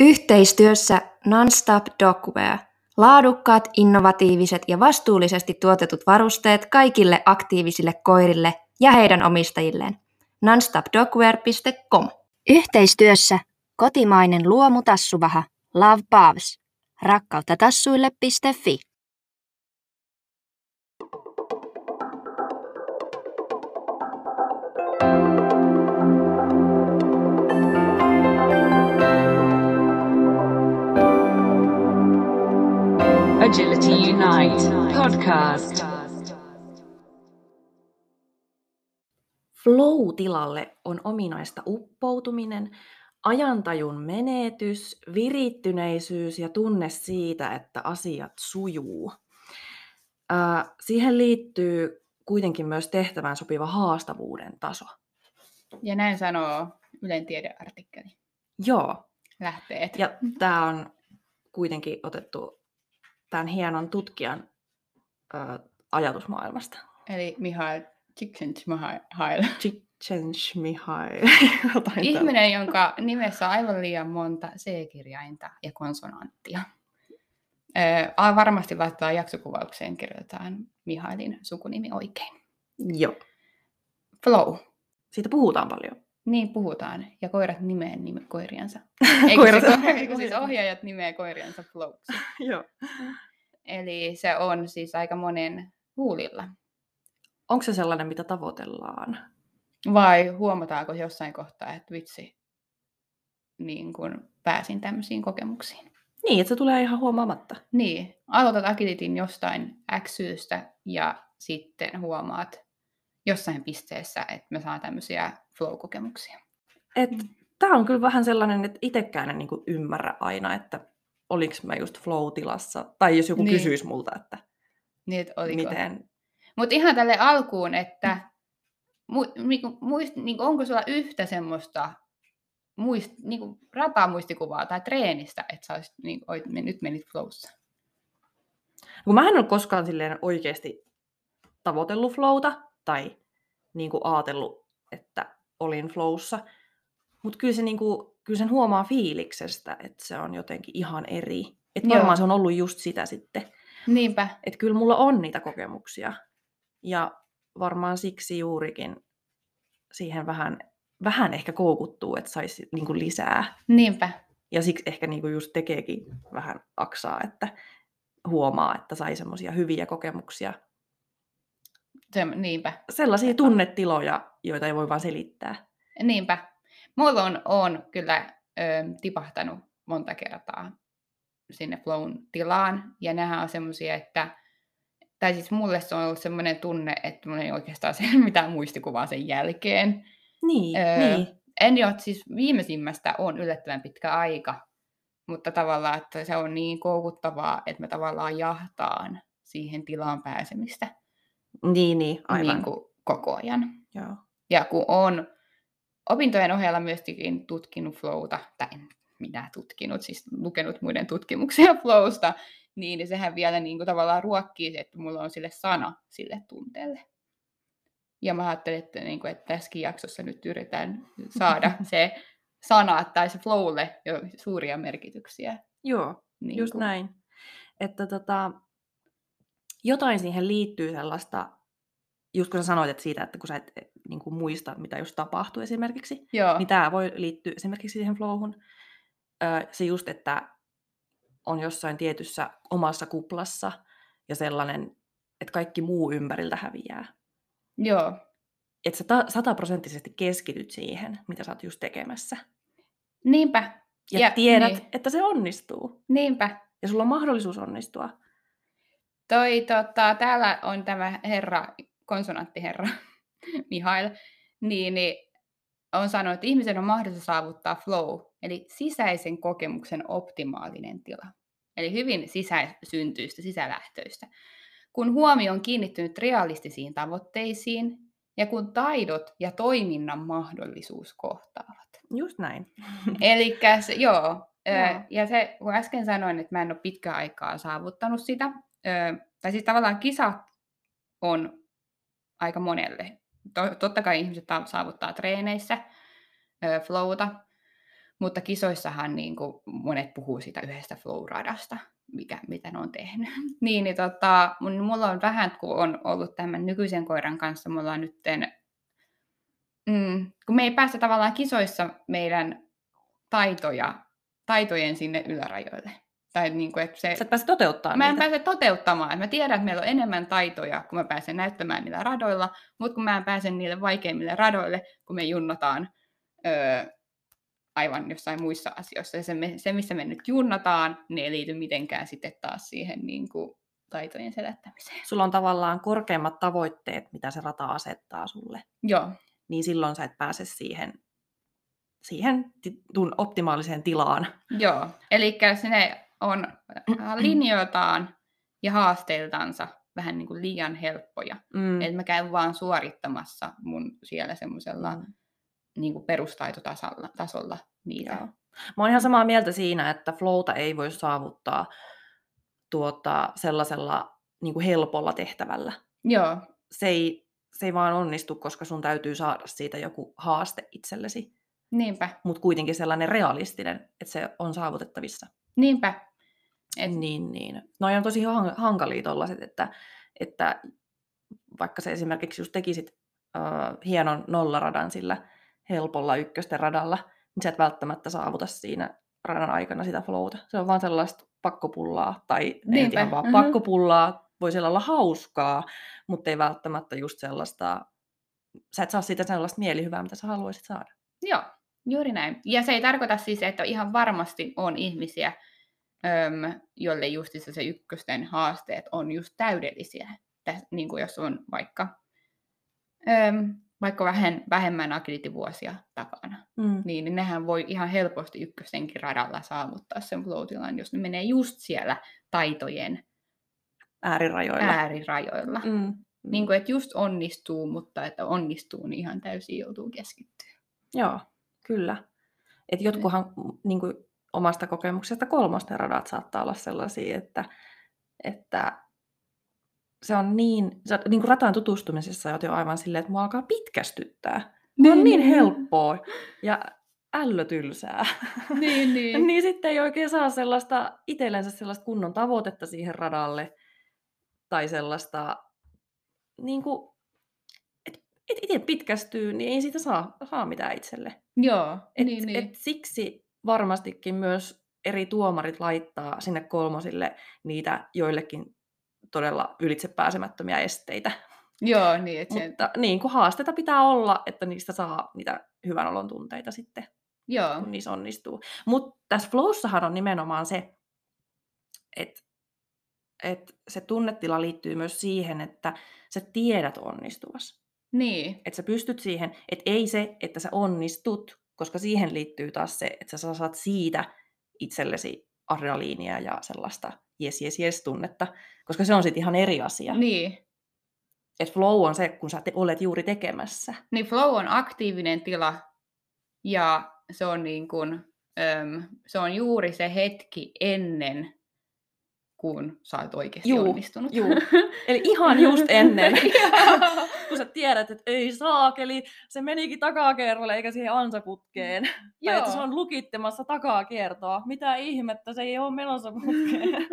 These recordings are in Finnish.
Yhteistyössä Nonstop Dogwear. Laadukkaat, innovatiiviset ja vastuullisesti tuotetut varusteet kaikille aktiivisille koirille ja heidän omistajilleen. nonstopdogwear.com Yhteistyössä kotimainen luomutassuvaha Love Pavs. Rakkautta tassuille.fi Agility Unite podcast. Flow-tilalle on ominaista uppoutuminen, ajantajun menetys, virittyneisyys ja tunne siitä, että asiat sujuu. Äh, siihen liittyy kuitenkin myös tehtävään sopiva haastavuuden taso. Ja näin sanoo Ylen tiedeartikkeli. Joo, Lähteet. ja tämä on kuitenkin otettu tämän hienon tutkijan äh, ajatusmaailmasta. Eli Mihail Csikszentmihalyi. Csikszentmihalyi. Ihminen, jonka nimessä on aivan liian monta C-kirjainta ja konsonanttia. Öö, varmasti laittaa jaksokuvaukseen, kirjoitetaan Mihailin sukunimi oikein. Joo, Flow. siitä puhutaan paljon. Niin puhutaan. Ja koirat nimee nime koiriansa. Koirat- Eikö, se, eikö siis ohjaajat nimee koiriansa Flowksi. Joo. Eli se on siis aika monen huulilla. Onko se sellainen, mitä tavoitellaan? Vai huomataanko jossain kohtaa, että vitsi, niin kun pääsin tämmöisiin kokemuksiin? Niin, että se tulee ihan huomaamatta. Niin, aloitat agilitin jostain X syystä ja sitten huomaat jossain pisteessä, että me saa tämmöisiä flow-kokemuksia. Et, Mm. Tämä on kyllä vähän sellainen, että itsekään en niinku ymmärrä aina, että oliko mä just flow-tilassa. Tai jos joku Niin. kysyisi multa, että Niin, että oliko? miten. Mutta ihan tälle alkuun, että mu, niinku, muist, niinku, onko sulla yhtä semmoista muist, niinku, ratamuistikuvaa tai treenistä, että sä olisit, niinku, oit, nyt menit flowssa? Kun mä en ole koskaan silleen oikeasti tavoitellut flowta tai niinku ajatellut, että olin flowssa. Mutta kyllä, se niinku, kyllä sen huomaa fiiliksestä, että se on jotenkin ihan eri. Että Joo. varmaan se on ollut just sitä sitten. Niinpä. Että kyllä mulla on niitä kokemuksia. Ja varmaan siksi juurikin siihen vähän, vähän ehkä koukuttuu, että saisi niinku lisää. Niinpä. Ja siksi ehkä niinku just tekeekin vähän aksaa, että huomaa, että sai semmoisia hyviä kokemuksia. Se, niinpä. Sellaisia tunnetiloja, joita ei voi vaan selittää. Niinpä. Mulla on, on kyllä ö, tipahtanut monta kertaa sinne flown tilaan. Ja nämä on semmoisia, että tai siis mulle se on ollut semmoinen tunne, että mulla ei oikeastaan se mitään muistikuvaa sen jälkeen. Niin, Öö, niin. En jo, siis viimeisimmästä on yllättävän pitkä aika, mutta tavallaan, että se on niin koukuttavaa, että mä tavallaan jahtaan siihen tilaan pääsemistä Niin, niin, aivan. niin kuin koko ajan. Joo. Ja kun on opintojen ohella myöskin tutkinut flowta, tai en minä tutkinut, siis lukenut muiden tutkimuksia flowsta, niin sehän vielä niin kuin tavallaan ruokkii se, että mulla on sille sana sille tunteelle. Ja mä ajattelin, että, niin kuin, että tässäkin jaksossa nyt yritetään saada se sana tai se flowlle jo suuria merkityksiä. Joo, Niin just kuin- näin. Että tota, jotain siihen liittyy sellaista, just kun sä sanoit että siitä, että kun sä et niin kuin muista, mitä just tapahtui esimerkiksi, Joo, niin tämä voi liittyä esimerkiksi siihen flowhun. Öö, se just, että on jossain tietyssä omassa kuplassa ja sellainen, että kaikki muu ympäriltä häviää. joo, Että sä ta- sataprosenttisesti keskityt siihen, mitä sä oot just tekemässä. niinpä, Ja, Ja- tiedät, niin. että se onnistuu. niinpä. Ja sulla on mahdollisuus onnistua. Toi, tota, täällä on tämä herra, konsonanttiherra Mihail, niin, niin on sanonut, että ihmisen on mahdollista saavuttaa flow, eli sisäisen kokemuksen optimaalinen tila. Eli hyvin sisäsyntyistä, sisälähtöistä. Kun huomio on kiinnittynyt realistisiin tavoitteisiin ja kun taidot ja toiminnan mahdollisuus kohtaavat. Just näin. Eli joo, Joo. ja se, kun äsken sanoin, että mä en ole pitkään aikaa saavuttanut sitä, ö, tai siis tavallaan kisat on aika monelle. To, totta kai ihmiset ta- saavuttaa treeneissä ö, flowta, Mutta kisoissahan niin kuin monet puhuu siitä yhdestä flow-radasta, mikä, mitä ne on tehnyt. niin, niin tota, mulla on vähän, kun on ollut tämän nykyisen koiran kanssa, mulla on nytten, mm, kun me ei päästä tavallaan kisoissa meidän taitoja, taitojen sinne ylärajoille. Tai niin kuin, että se, Sä et pääse toteuttaa Mä en niitä. pääse toteuttamaan. Mä tiedän, että meillä on enemmän taitoja, kun mä pääsen näyttämään niillä radoilla, mutta kun mä en pääse niille vaikeimmille radoille, kun me junnotaan öö, aivan jossain muissa asioissa. Ja se, se, missä me nyt junnataan, niin ei liity mitenkään sitten taas siihen niin kuin, taitojen selättämiseen. Sulla on tavallaan korkeimmat tavoitteet, mitä se rata asettaa sulle. Joo, Niin silloin sä et pääse siihen, siihen optimaaliseen tilaan. joo. Eli ne on äh, linjoiltaan ja haasteiltansa vähän niin kuin liian helppoja. Mm. Että mä käyn vaan suorittamassa mun siellä semmoisella Mm. niin kuin perustaitotasolla tasolla niitä. Joo. Mä oon ihan samaa mieltä siinä, että flowta ei voi saavuttaa tuota, sellaisella niin kuin helpolla tehtävällä. Joo, Se ei, se ei vaan onnistu, koska sun täytyy saada siitä joku haaste itsellesi. niinpä, Mutta kuitenkin sellainen realistinen, että se on saavutettavissa. niinpä. Et, Niin, niin. Noi on tosi han- hankalia tollaset, että, että vaikka se esimerkiksi just tekisit äh, hienon nollaradan sillä helpolla ykkösten radalla, niin sä et välttämättä saavuta siinä radan aikana sitä flowta. Se on vaan sellaista pakkopullaa, tai ei Niinpä, vaan mhm. pakkopullaa, voi siellä olla hauskaa, mutta ei välttämättä just sellaista, sä et saa siitä sellaista mielihyvää, mitä sä haluaisit saada. Joo, juuri näin. Ja se ei tarkoita siis, että ihan varmasti on ihmisiä, öm, joille justissa se ykkösten haasteet on just täydellisiä. Täs, niin kuin jos on vaikka, öm, vaikka vähän vähemmän agility-vuosia takana, Mm. niin, nehän voi ihan helposti ykköstenkin radalla saavuttaa sen flow jos ne menee just siellä taitojen Äärirajoilla. äärirajoilla. Mm. Niin kuin, että just onnistuu, mutta että onnistuu, niin ihan täysin joutuu keskittymään. Joo, kyllä. Et jotkuhan niin kuin omasta kokemuksesta kolmosten radat saattaa olla sellaisia, että, että se on niin, se niin kuin rataan tutustumisessa jo aivan silleen, että mua alkaa pitkästyttää. Niin, on niin helppoa ja ällötylsää. Niin, niin. niin sitten ei oikein saa sellaista itsellensä sellaista kunnon tavoitetta siihen radalle tai sellaista, niin kuin, että et itse pitkästyy, niin ei siitä saa, saa mitään itselle. Joo, Et, niin, niin. et siksi varmastikin myös eri tuomarit laittaa sinne kolmosille niitä joillekin todella ylitsepääsemättömiä esteitä. Joo, niin, että se, Mutta niin kuin haasteita pitää olla, että niistä saa niitä hyvän olon tunteita sitten, joo, kun niissä onnistuu. Mutta tässä flowssahan on nimenomaan se, että et se tunnetila liittyy myös siihen, että sä tiedät onnistuvas. niin, Että sä pystyt siihen, että ei se, että sä onnistut, koska siihen liittyy taas se, että sä saat siitä itsellesi adrenaliinia ja sellaista jes, jes, jes tunnetta, koska se on sitten ihan eri asia. niin. Et flow on se, kun sä te- olet juuri tekemässä. Niin flow on aktiivinen tila ja se on, niin kuin, äm, se on juuri se hetki ennen, kun sä oot oikeasti Juu, onnistunut. juu. Eli ihan just ennen, Joo. kun sä tiedät, että ei saakeli, se menikin takakerrolle eikä siihen ansaputkeen. Tai että se Joo. on lukittemassa takakiertoa. Mitä ihmettä, se ei ole menossa putkeen.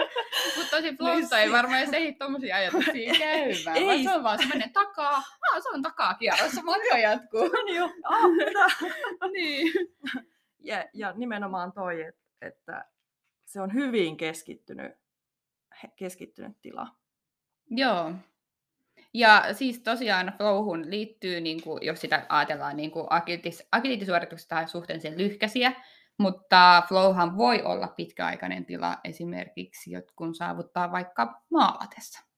Mutta tosi Niin flowsta ei varmaan edes ehdi tommosia ajatuksia käymään. Ei. Vaan Ei. se on vaan se menee takaa. Ah, se on takaa kierrossa, matka jatkuu. Meni jo. Ah, niin. ja, ja nimenomaan toi, että, että se on hyvin keskittynyt, keskittynyt tila. Joo. Ja siis tosiaan flowhun liittyy, niin kuin, jos sitä ajatellaan niin agilitisuorituksesta suhteellisen lyhkäisiä, mutta flowhan voi olla pitkäaikainen tila esimerkiksi, kun saavuttaa vaikka maalatessa.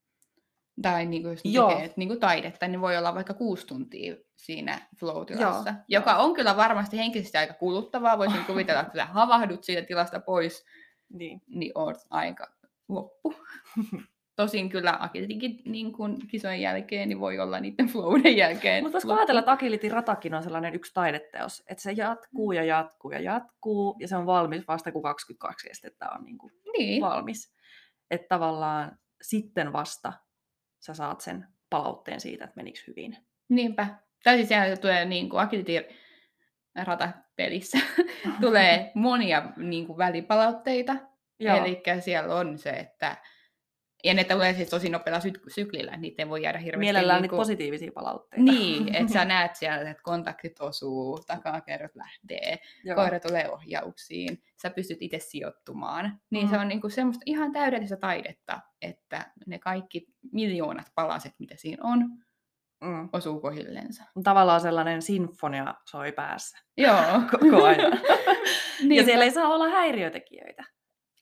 Tai niin kuin, jos Joo. tekee niin kuin taidetta, niin voi olla vaikka kuusi tuntia siinä flow-tilassa, Joo, joka on kyllä varmasti henkisesti aika kuluttavaa. Voisin kuvitella, että kun havahdut siitä tilasta pois, Niin. niin oot aika loppu. Tosin kyllä agilitinkin niin kuin kisojen jälkeen niin voi olla niiden flowden jälkeen. Mutta voisiko ajatella, että Agilitin ratakin on sellainen yksi taideteos, että se jatkuu ja jatkuu ja jatkuu, ja se on valmis vasta kun 22 estettä on niin kuin Niin, valmis. Että tavallaan sitten vasta sä saat sen palautteen siitä, että menikö hyvin. niinpä. Tai siis siellä tulee niin kuin agility rata pelissä tulee monia niin kuin välipalautteita. Eli siellä on se, että ja ne tulee siis tosi nopealla syk- syklillä, että niitä ei voi jäädä hirveästi. Mielellään niitä niinku- positiivisia palautteita. Niin, että sä näet siellä, että kontaktit osuu, takakerrot lähtee, Joo. koira tulee ohjauksiin, sä pystyt itse sijoittumaan. Niin se Mm. on niinku semmoista ihan täydellistä taidetta, että ne kaikki miljoonat palaset, mitä siinä on, Mm. osuu kohillensa. Tavallaan sellainen sinfonia soi päässä Joo. koko ajan. ja Niinpä. siellä ei saa olla häiriötekijöitä.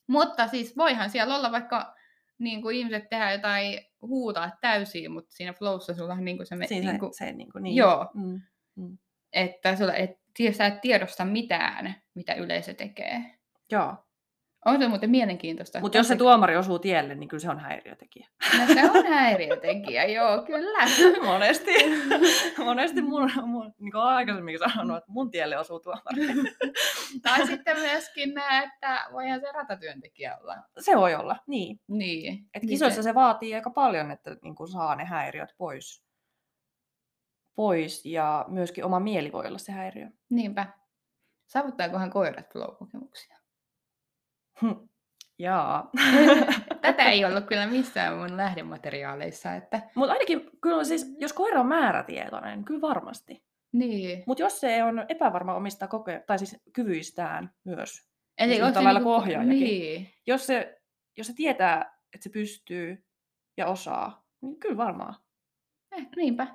Mutta siis voihan siellä olla vaikka niin kuin ihmiset tehdä jotain huutaa täysin, mutta siinä flowssa sulla on niin kuin se, me, Siinä niin kuin, se, niin kuin, niin. Joo. Mm. että sulla, et, sä et tiedosta mitään, mitä yleisö tekee. Joo. On se muuten mielenkiintoista. Mutta jos se tuomari osuu tielle, niin kyllä se on häiriötekijä. No se on häiriötekijä, joo, kyllä. monesti, monesti mun, mun niin kuin aikaisemmin sanonut, että mun tielle osuu tuomari. tai sitten myöskin näe, että voihan se ratatyöntekijä olla. Se voi olla, niin. Niin. Et niin kisoissa se vaatii aika paljon, että niin kuin saa ne häiriöt pois. pois ja myöskin oma mieli voi olla se häiriö. Niinpä. Saavuttaakohan koirat flow-kokemuksia? Hm. Jaa. Tätä ei ollut kyllä missään mun lähdemateriaaleissa, että Mutta ainakin, kyllä siis, jos koira on määrätietoinen, niin kyllä varmasti. niin. Mutta jos se on epävarma omista koke- tai siis kyvyistään myös, Eli yhtä onko se niinku- ohjaajakin. Niin. jos se, jos se tietää, että se pystyy ja osaa, niin kyllä varmaan. Eh, niinpä.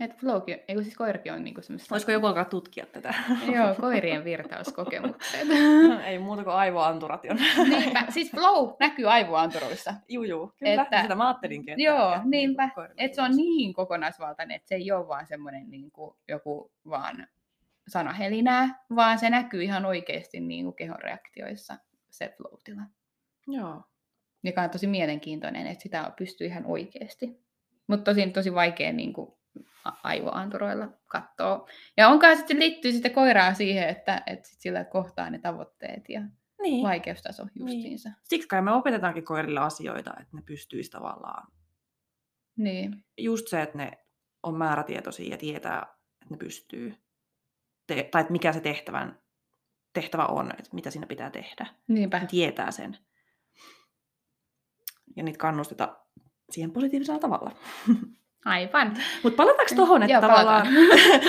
Että flowkin, ei siis koirakin on niinku semmoista... Voisiko joku alkaa tutkia tätä? Joo, koirien virtauskokemukset. Ei muuta kuin aivoanturat jo. niinpä. Siis flow näkyy aivoanturoissa. Juu, juu, kyllä. Että- Sitä mä ajattelinkin. Että Joo, niinpä. niinku koirilla Että se on niin kokonaisvaltainen, että se ei ole vaan semmoinen niin kuin joku vaan sanahelinää, vaan se näkyy ihan oikeasti niin kuin kehon reaktioissa se flow-tila. Joo. Joka on tosi mielenkiintoinen, että sitä pystyy ihan oikeasti. Mutta tosi, tosi vaikea niin kuin a- aivoanturoilla katsoa. Ja onkaan sitten liittyy sitten koiraa siihen, että, että sit sillä kohtaa ne tavoitteet ja Niin. vaikeustaso justiinsa. Siksi kai me opetetaankin koirille asioita, että ne pystyisi tavallaan. Niin, Just se, että ne on määrätietoisia ja tietää, että ne pystyy. Te- tai että mikä se tehtävän, tehtävä on, että mitä siinä pitää tehdä. niinpä. Ne tietää sen. Ja niitä kannustetaan siihen positiivisella tavalla. Aivan. Mutta palataanko tuohon, että Joo, tavallaan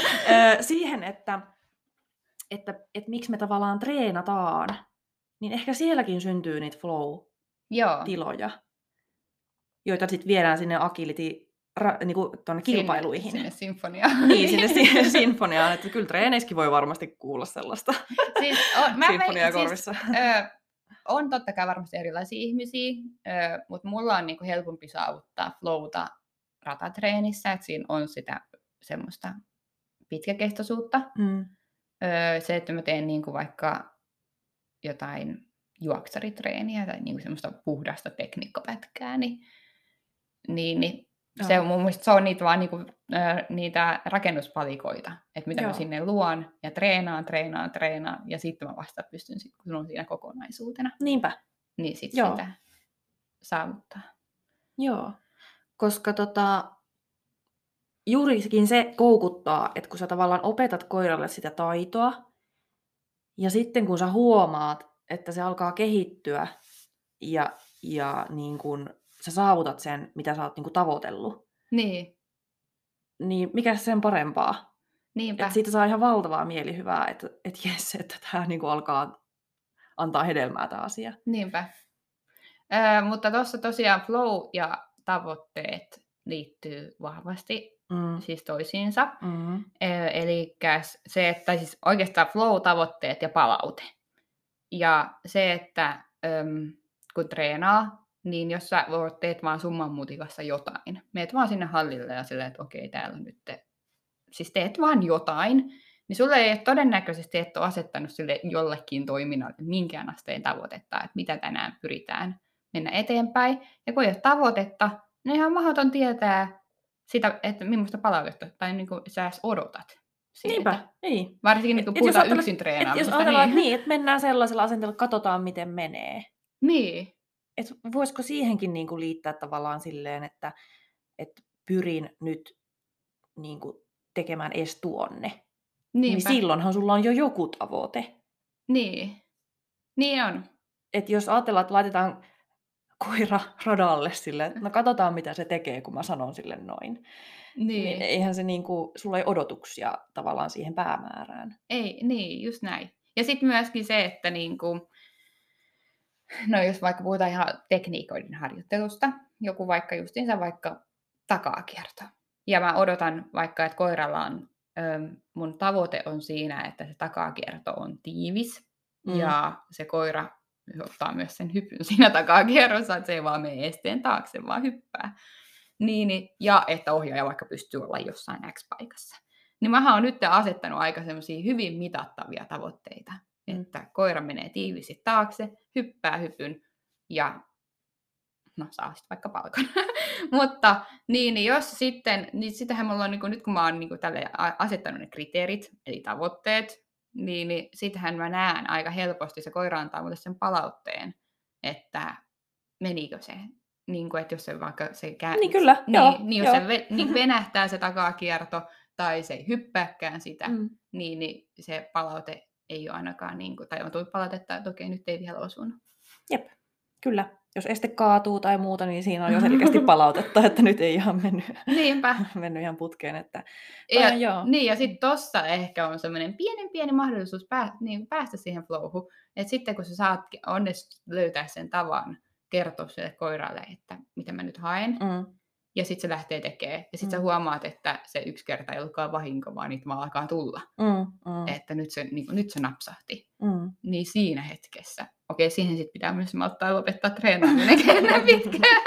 siihen, että, että, että miksi me tavallaan treenataan, niin ehkä sielläkin syntyy niitä flow-tiloja, Joo. joita sitten viedään sinne agility ra, niinku tuonne kilpailuihin. Sinne, sinne sinfoniaan. Niin, sinne si- sinfoniaan, että kyllä treeneissäkin voi varmasti kuulla sellaista siis on, mä sinfoniaa veik- siis, korvissa. ö, on totta kai varmasti erilaisia ihmisiä, ö, mutta mulla on niinku helpompi saavuttaa flowta ratatreenissä, että siinä on sitä semmoista pitkäkestoisuutta. Mm. Öö, se, että mä teen niinku vaikka jotain juoksaritreeniä tai niinku semmoista puhdasta tekniikkapätkää, niin, niin, niin se Joo. on mun mielestä se on niitä, vaan niinku, ö, niitä rakennuspalikoita, että mitä Joo. mä sinne luon ja treenaan, treenaan, treenaan ja sitten mä vasta pystyn, sit, kun se on siinä kokonaisuutena, Niinpä, niin sit Joo. sitä saavuttaa. joo. Koska tota, juurikin se koukuttaa, että kun sä tavallaan opetat koiralle sitä taitoa, ja sitten kun sä huomaat, että se alkaa kehittyä, ja, ja niin kun sä saavutat sen, mitä sä oot niin kun tavoitellut, Niin, niin mikä sen parempaa? niinpä. Et siitä saa ihan valtavaa mielihyvää, että et jes, että tämä niin alkaa antaa hedelmää tämä asia. Niinpä. Ö, mutta tuossa tosiaan flow ja tavoitteet liittyy vahvasti Mm. siis toisiinsa. Mm. Eli se, että siis oikeastaan flow-tavoitteet ja palaute. Ja se, että äm, kun treenaa, niin jos sä teet vaan summan mutikassa jotain, meet vaan sinne hallille ja silleen, että okei, täällä nyt, te... siis teet vaan jotain, niin sulle ei todennäköisesti et ole asettanut sille jollekin toiminnalle minkään asteen tavoitetta, että mitä tänään pyritään mennä eteenpäin. Ja kun ei ole tavoitetta, niin ihan mahdoton tietää sitä, että millaista palautetta tai niin kuin sä odotat. Sieltä. Niinpä, niin. Varsinkin niin kun Et jos puhutaan yksin Et treenaamisesta. jos ajatellaan, niin. niin. niin, että mennään sellaisella asenteella, että katsotaan miten menee. niin. Et voisiko siihenkin niin kuin liittää tavallaan silleen, että, että pyrin nyt niin kuin tekemään edes tuonne. Niinpä. niin silloinhan sulla on jo joku tavoite. Niin. Niin on. Et jos ajatellaan, että laitetaan koira radalle sille, että no katsotaan mitä se tekee, kun mä sanon sille noin. Niin. Niin eihän se niinku, sulla ei odotuksia tavallaan siihen päämäärään. Ei, niin, just näin. Ja sitten myöskin se, että niinku, no jos vaikka puhutaan ihan tekniikoiden harjoittelusta, joku vaikka justiinsa vaikka takakierto. Ja mä odotan vaikka, että koiralla on, ö, mun tavoite on siinä, että se takakierto on tiivis. Mm. Ja se koira ottaa myös sen hypyn siinä takakierrossa, että se ei vaan mene esteen taakse, vaan hyppää. Niin, niin- ja että ohjaaja vaikka pystyy olla jossain X-paikassa. Niin mä oon nyt asettanut aika semmoisia hyvin mitattavia tavoitteita, Mm. että koira menee tiivisti taakse, hyppää hypyn ja no saa sitten vaikka palkan. Mutta niin, niin jos sitten, niin sitähän mulla on, niin kuin, nyt kun mä oon niin kuin, tälle asettanut ne kriteerit, eli tavoitteet, niin, niin sitähän mä näen aika helposti, se koira antaa mulle sen palautteen, että menikö se, niin kuin, että jos se vaikka se kää... Niin kyllä, niin, joo, niin jos joo. se ve, niin venähtää se takakierto, tai se ei hyppääkään sitä, Mm. niin, niin se palaute ei ole ainakaan, niin kuin, tai on tullut palautetta, että okei, nyt ei vielä osunut. Jep, kyllä. Jos este kaatuu tai muuta, niin siinä on jo selkeästi palautetta, että nyt ei ihan mennyt, Niinpä. mennyt ihan putkeen. Että... Ja, on joo. niin, ja sitten tossa ehkä on semmoinen pienen pieni mahdollisuus pää, niin päästä siihen flowhun. Että sitten kun sä saat onnistut löytää sen tavan kertoa sille koiralle, että mitä mä nyt haen, Mm. Ja sitten se lähtee tekemään. Ja sitten Mm. sä huomaat, että se yksi kerta ei ollutkaan vahinko, vaan niitä vaan alkaa tulla. Mm. Mm. Että nyt se, niin, nyt se napsahti. Mm. Niin siinä hetkessä. Okei, siihen sitten pitää myös malttaa lopettaa treenaaminen pitkään.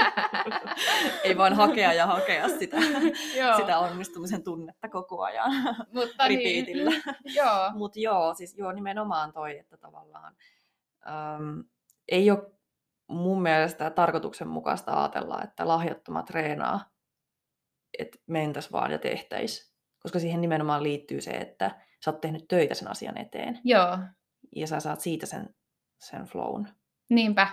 ei vaan hakea ja hakea sitä, sitä onnistumisen tunnetta koko ajan Mutta. Niin, joo. Mutta joo, siis joo, nimenomaan toi, että tavallaan äm, ei ole mun mielestä tarkoituksenmukaista ajatella, että lahjattomat treenaa, että mentäs vaan ja tehtäis. Koska siihen nimenomaan liittyy se, että sä oot tehnyt töitä sen asian eteen Joo, ja sä saat siitä sen, sen flown. niinpä.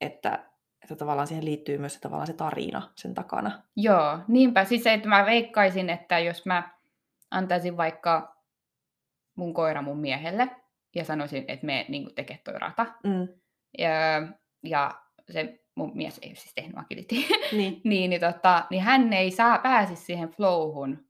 Että, että tavallaan siihen liittyy myös se, tavallaan se tarina sen takana. Joo, niinpä. Siis se, että mä veikkaisin, että jos mä antaisin vaikka mun koira mun miehelle ja sanoisin, että me niin tekee toi rata. Mm. Ja, ja se mun mies ei siis tehnyt agility. Niin. niin, niin, tota, niin hän ei saa pääsisi siihen flowhun,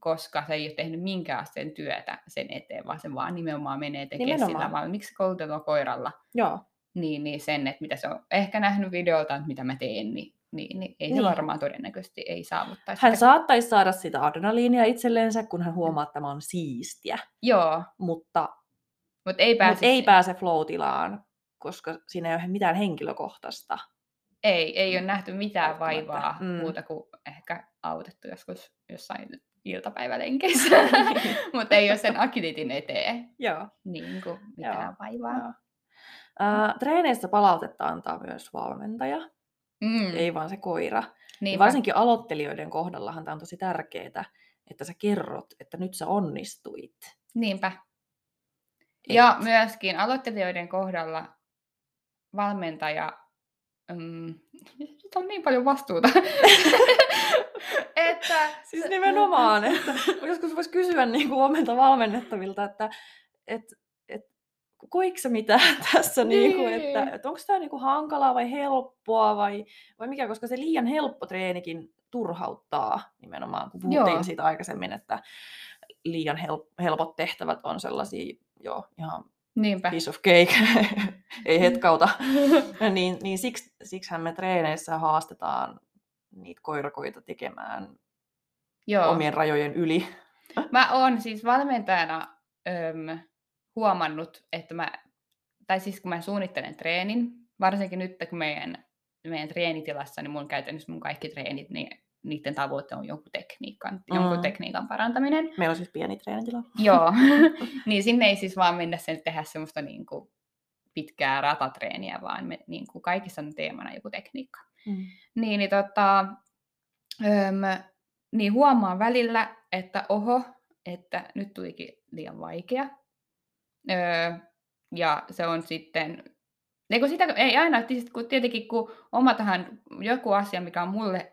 koska se ei ole tehnyt minkään sen työtä sen eteen, vaan se vaan nimenomaan menee tekemään Nimenomaan. sitä, vaan miksi koulutetaan koiralla, Joo. niin, niin sen, että mitä se on ehkä nähnyt videolta, että mitä mä teen, niin, niin, niin ei se Niin. varmaan todennäköisesti ei saavuttaisi Hän sitä. saattaisi saada sitä adrenaliinia itselleensä, kun hän huomaa, että tämä on siistiä. Joo, Mutta mutta ei pääse, Mut ei pääse flow-tilaan, koska siinä ei ole mitään henkilökohtaista. ei, ei ole nähty mitään vaivaa Mm. muuta kuin ehkä autettu joskus jossain iltapäivälenkeissä, mutta ei ole sen agilityn eteen Joo. niin kuin mitään Joo, vaivaa. joo. Ää, treeneissä palautetta antaa myös valmentaja, Mm. ei vaan se koira. Ja Niinpä. varsinkin aloittelijoiden kohdallahan tämä on tosi tärkeää, että sä kerrot, että nyt sä onnistuit. Niinpä. Et- Ja myöskin aloittelijoiden kohdalla valmentaja, mm, sit on niin paljon vastuuta, että Siis nimenomaan, että joskus voisi kysyä niin kuin omilta valmennettavilta, että et, et, koiko sä mitään tässä, niin. kuin, että, että onko tämä niin kuin hankalaa vai helppoa vai, vai mikä, koska se liian helppo treenikin turhauttaa nimenomaan, kun puhuttiin Joo. siitä aikaisemmin, että liian hel- helpot tehtävät on sellaisia jo ihan niinpä. piece of cake, ei hetkauta, niin, niin siksi, siksihän me treeneissä haastetaan niitä koirakoita tekemään Joo. omien rajojen yli. Mä oon siis valmentajana öm, huomannut, että mä, tai siis kun mä suunnittelen treenin, varsinkin nyt kun meidän, meidän treenitilassa, niin mun käytännössä mun kaikki treenit, niin niiden tavoite on jonkun tekniikan, mm. jonkun tekniikan parantaminen. Meillä on siis pieni treenitila. Joo, niin sinne ei siis vaan mennä sen tehdä semmoista niin kuin pitkää ratatreeniä, vaan me, niin kuin kaikissa on teemana joku tekniikka. Mm. Niin, niin, tota, öm, niin huomaa välillä, että oho, että nyt tulikin liian vaikea. Öö, ja se on sitten, ei, kun sitä, ei aina, siis kun tietenkin kun oma tähän joku asia, mikä on mulle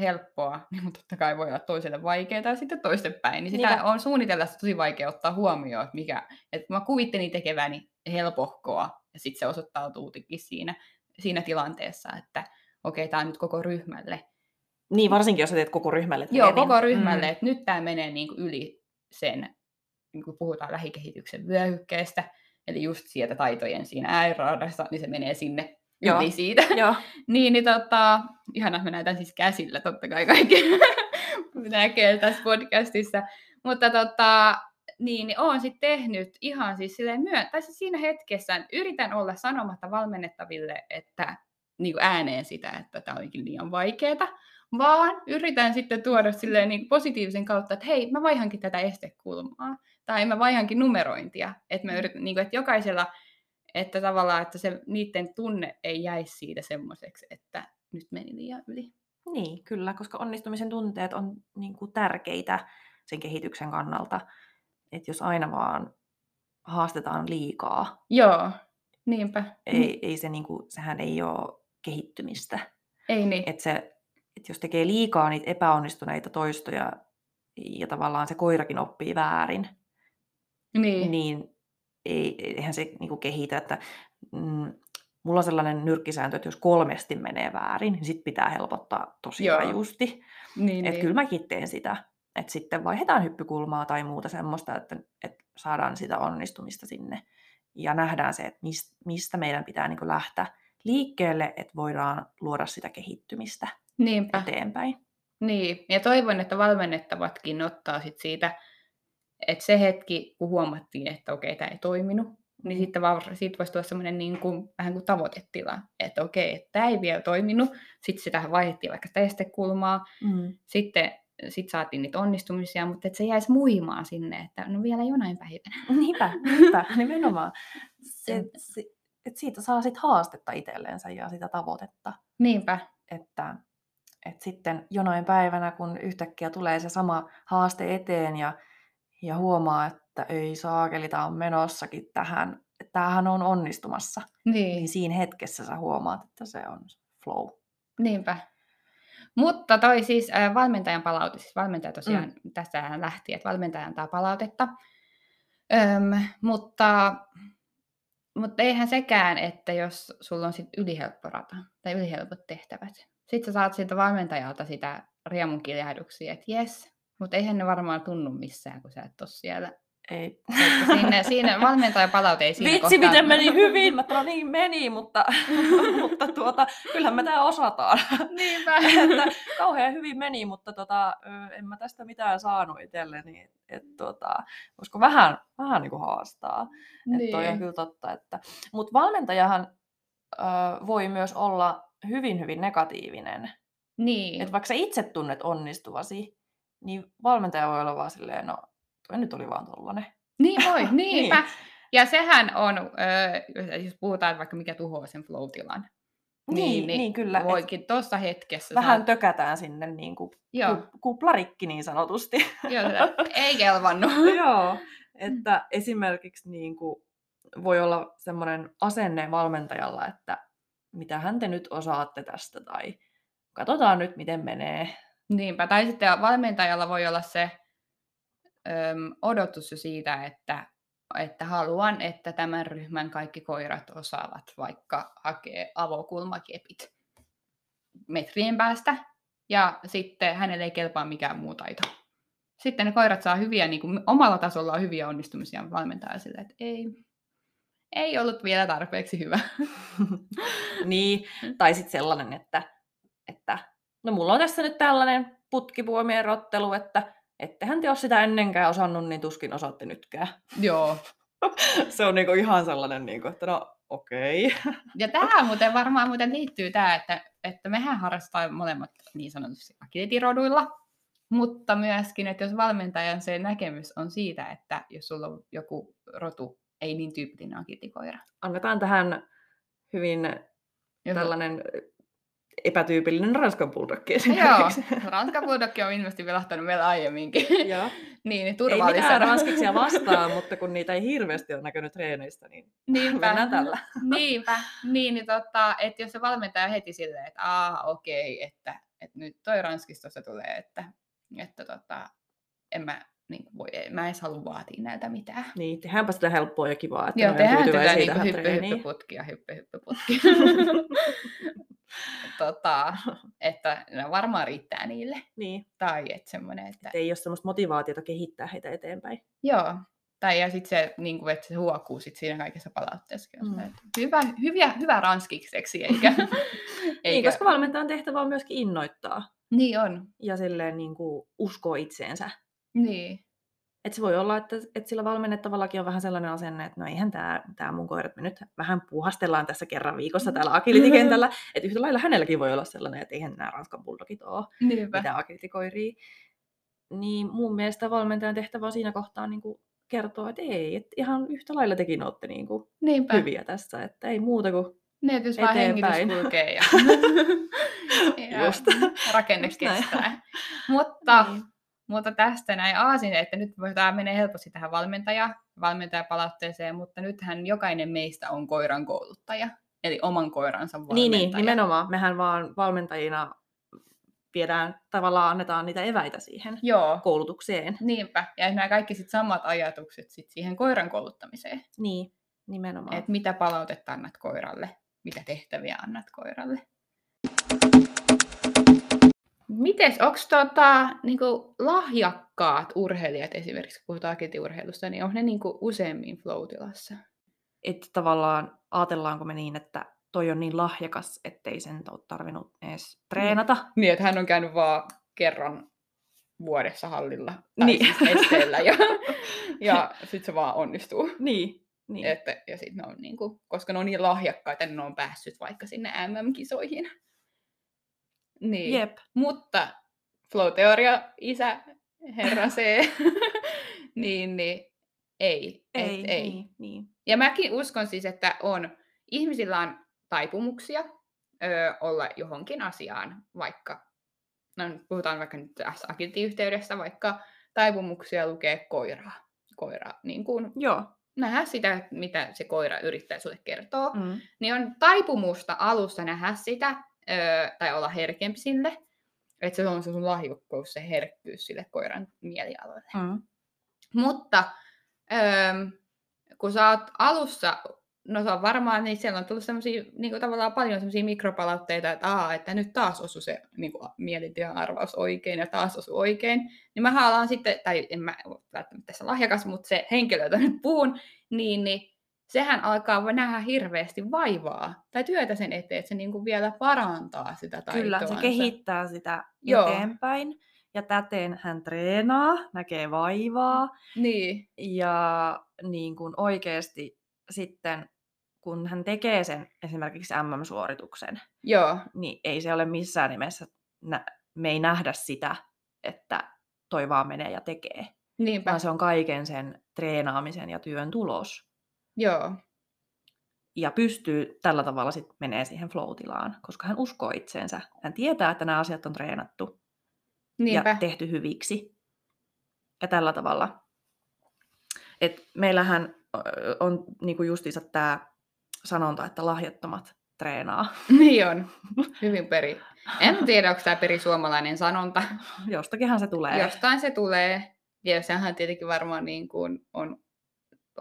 helppoa, niin mutta totta kai voi olla toiselle vaikeaa ja sitten toistepäin. Niin sitä Niinpä. on suunnitella tosi vaikea ottaa huomioon, että mikä, että mä kuvittelin tekeväni helpohkoa ja sitten se osoittautuukin siinä, siinä tilanteessa, että okei, tämä on nyt koko ryhmälle. Niin, varsinkin jos teet koko ryhmälle Joo, treenin. koko ryhmälle, Mm. että nyt tämä menee niin kuin yli sen, niin kuin puhutaan lähikehityksen vyöhykkeestä, eli just sieltä taitojen siinä ääriraadassa, niin se menee sinne Joo. yli siitä. Joo. niin, niin tota, ihana, että mä näytän siis käsillä totta kai kaikki näkee tässä podcastissa. Mutta tota, niin, niin oon sitten tehnyt ihan siis silleen myö- tai siis siinä hetkessä yritän olla sanomatta valmennettaville, että niin kuin ääneen sitä, että tämä onkin liian vaikeaa, vaan yritän sitten tuoda silleen niin positiivisen kautta, että hei, mä vaihankin tätä estekulmaa, tai mä vaihankin numerointia, että mä yritän, niin kuin, että jokaisella, että tavallaan, että se niiden tunne ei jäisi siitä semmoiseksi, että nyt meni liian yli. Niin, kyllä, koska onnistumisen tunteet on niin kuin tärkeitä sen kehityksen kannalta. Että jos aina vaan haastetaan liikaa, Joo, niinpä. ei, ei se, niin kuin, sehän ei ole kehittymistä. Ei niin. Että se, että jos tekee liikaa niitä epäonnistuneita toistoja ja tavallaan se koirakin oppii väärin, niin. niin ei, eihän se niin kuin kehitä. Että, mm, mulla on sellainen nyrkkisääntö, että jos kolmesti menee väärin, niin sit pitää helpottaa tosi Joo. rajusti. niin, Että niin. kyllä mäkin teen sitä. Että sitten vaihdetaan hyppykulmaa tai muuta semmoista, että, että saadaan sitä onnistumista sinne. Ja nähdään se, että mist, mistä meidän pitää niin lähteä liikkeelle, että voidaan luoda sitä kehittymistä Niinpä. eteenpäin. Niin, ja toivon, että valmennettavatkin ottaa sit siitä, että se hetki, kun huomattiin, että okei, tämä ei toiminut, niin sitten vaan, siitä voisi tulla semmoinen niin kuin, vähän kuin tavoitetila, että okei, että tämä ei vielä toiminut, sitten sitä vaihdettiin vaikka testekulmaa, Mm. sitten sit saatiin niitä onnistumisia, mutta että se jäisi muhimaan sinne, että no vielä jonain päivänä. Niinpä, niinpä, nimenomaan. Se, se, että siitä saa sit haastetta itselleensä ja sitä tavoitetta. Niinpä, että, että sitten jonain päivänä, kun yhtäkkiä tulee se sama haaste eteen ja, ja huomaa, että ei saakeli, tämä on menossakin tähän, että tämähän on onnistumassa, niin. niin siinä hetkessä sä huomaat, että se on flow. Niinpä. Mutta toi siis äh, valmentajan palaute, siis valmentaja tosiaan, mm. tästähän lähti, että valmentaja antaa palautetta. Öm, mutta, mutta eihän sekään, että jos sulla on sit ylihelppo rata tai ylihelpot tehtävät, sit sä saat siltä valmentajalta sitä riemun kiljahduksia, että jes, mutta eihän ne varmaan tunnu missään, kun sä et ole siellä. Ei. Että siinä, siinä valmentajan palaute ei siinä Vitsi, miten meni hyvin! Mä no niin meni, mutta, mutta tuota, kyllähän me tää osataan. Niinpä. että kauhean hyvin meni, mutta tota, en mä tästä mitään saanut itselleni. Et, et, tota, voisiko vähän, vähän niin kuin haastaa. Niin. Että toi on kyllä totta. Että... Mutta valmentajahan ö, voi myös olla hyvin, hyvin negatiivinen. niin. Että vaikka sä itse tunnet onnistuvasi, niin valmentaja voi olla vaan silleen, no toi nyt oli vaan tollanen. Niin voi, niinpä. Niin. Ja sehän on, öö, jos puhutaan vaikka mikä tuhoaa sen flow-tilan. Niin, niin, kyllä. Et Voikin tuossa hetkessä. vähän saat- tökätään sinne niin kuin Joo, ku, kuplarikki niin sanotusti. joo ei kelvannut. Joo, että esimerkiksi niin kuin voi olla semmoinen asenne valmentajalla, että mitä te nyt osaatte tästä tai katsotaan nyt miten menee. Niinpä, tai sitten valmentajalla voi olla se öm, odotus jo siitä, että, että haluan, että tämän ryhmän kaikki koirat osaavat vaikka hakea avokulmakepit metrien päästä, ja sitten hänelle ei kelpaa mikään muu taito. Sitten ne koirat saa hyviä, niin kuin omalla tasolla on hyviä onnistumisia valmentaa sille, että ei, ei ollut vielä tarpeeksi hyvä. niin, tai sitten sellainen, että, että no mulla on tässä nyt tällainen putkipuomien rottelu, että ettehän te ole sitä ennenkään osannut, niin tuskin osaatte nytkään. Joo. Se on niinku ihan sellainen, niinku, että no okei. Okay. Ja tähän muuten varmaan muuten liittyy tämä, että, että mehän harrastetaan molemmat niin sanotusti agilitiroduilla, mutta myöskin, että jos valmentajan se näkemys on siitä, että jos sulla on joku rotu, ei niin tyypillinen agilitikoira. Annetaan tähän hyvin Joku- tällainen epätyypillinen Ranskan bulldog Joo, esimerkiksi. Ranskan bulldog on ilmeisesti vilahtanut vielä aiemminkin. Joo. niin, Ei turvallisena. mitään ranskiksia vastaan, mutta kun niitä ei hirveästi ole näkynyt treeneistä, niin Niinpä. mennään tällä. Niinpä, niin, niin tota, että jos se valmentaja heti silleen, että aa okei, että että nyt toi ranskistossa tulee, että, että tota, en mä, niin kuin voi, mä en edes halua vaatia näiltä mitään. Niin, tehdäänpä sitä helppoa ja kivaa, että Joo, tehdään tätä niin hyppy, hyppy, putki ja hyppy, hyppy, putki. tota, että no varmaan riittää niille. Niin, Tai että semmoinen, että että ei ole semmoista motivaatiota kehittää heitä eteenpäin. joo. Tai ja sitten se, niin kuin, että se huokuu sit siinä kaikessa palautteessa. Mm. Hyvä, hyviä, hyvä ranskikseksi, eikä... Niin, koska valmentajan tehtävä on myöskin innoittaa Niin on. ja silleen niin kuin uskoo itseensä. Niin. Et se voi olla, että, että sillä valmennettavallakin on vähän sellainen asenne, että no eihän tämä tää mun koira, että me nyt vähän puhastellaan tässä kerran viikossa täällä agilitikentällä. Että yhtä lailla hänelläkin voi olla sellainen, että eihän nämä Ranskan bulldogit ole Niinpä. mitään agilitikoiria. Niin mun mielestä valmentajan tehtävä on siinä kohtaa niin kuin kertoa, että ei, että ihan yhtä lailla tekin olette niin kuin Niinpä. hyviä tässä, että ei muuta kuin Niin, jos vaan hengitys kulkee ja, ja Just. rakenne kestää. Mutta, Niin. Mutta tästä näin aasin, että nyt tämä menee helposti tähän valmentaja, valmentajapalautteeseen, mutta nythän jokainen meistä on koiran kouluttaja, eli oman koiransa valmentaja. Niin, niin, nimenomaan. Mehän vaan valmentajina viedään, tavallaan annetaan niitä eväitä siihen Joo, koulutukseen. niinpä. Ja nämä kaikki sit samat ajatukset sit siihen koiran kouluttamiseen. Niin, nimenomaan. Että mitä palautetta annat koiralle, mitä tehtäviä annat koiralle. Mites, onko tota, niinku, lahjakkaat urheilijat esimerkiksi, kun puhutaan agility-urheilusta, niin onko ne niinku, useammin flow-tilassa? että tavallaan ajatellaanko me niin, että toi on niin lahjakas, ettei sen ole tarvinnut edes treenata. Niin, että hän on käynyt vaan kerran vuodessa hallilla tai Niin. niin. siis esteellä ja, ja sitten se vaan onnistuu. Niin. niin. Että, ja sit ne on niinku, koska ne on niin lahjakkaita, niin ne on päässyt vaikka sinne MM-kisoihin. Niin. Jep. Mutta flow-teoria, isä, herra C, niin, niin ei. et Ei, ei. Niin, niin. Ja mäkin uskon siis, että on, ihmisillä on taipumuksia ö, olla johonkin asiaan, vaikka, no puhutaan vaikka nyt tässä agility-yhteydessä, vaikka taipumuksia lukee koiraa. Koira, niin kuin Joo. nähdä sitä, mitä se koira yrittää sulle kertoa Mm. niin on taipumusta alussa nähdä sitä, öö, tai olla herkempi sille, että se on se sun lahjakkuus, se herkkyys sille koiran mielialoille. Mm. Mutta öö, kun sä oot alussa, no se on varmaan, niin siellä on tullut semmosia, niin kuin tavallaan paljon semmoisia mikropalautteita, että, aa, että nyt taas osui se niin kuin mielitilan-arvaus oikein ja taas osui oikein. Niin mä alan sitten, tai en mä välttämättä tässä lahjakas, mutta se henkilö, jota nyt puhun, niin, niin sehän alkaa nähdä hirveästi vaivaa tai työtä sen eteen, että se niin kuin vielä parantaa sitä taitoa. Kyllä, se kehittää sitä Joo. eteenpäin. Ja täten hän treenaa, näkee vaivaa. Niin, Ja niin kuin oikeasti sitten, kun hän tekee sen esimerkiksi MM-suorituksen, joo, niin ei se ole missään nimessä, me ei nähdä sitä, että toi vaan menee ja tekee. niinpä, Vaan se on kaiken sen treenaamisen ja työn tulos. Joo, Ja pystyy tällä tavalla sitten menee siihen flow-tilaan, koska hän uskoo itseensä. Hän tietää, että nämä asiat on treenattu niinpä, ja tehty hyviksi. Ja tällä tavalla. Et meillähän on niinku justiinsa tämä sanonta, että lahjattomat treenaa. niin on, hyvin peri. En tiedä, onko tämä perisuomalainen sanonta, Jostakinhan se tulee. jostain se tulee, ja sehän tietenkin varmaan niin kuin on,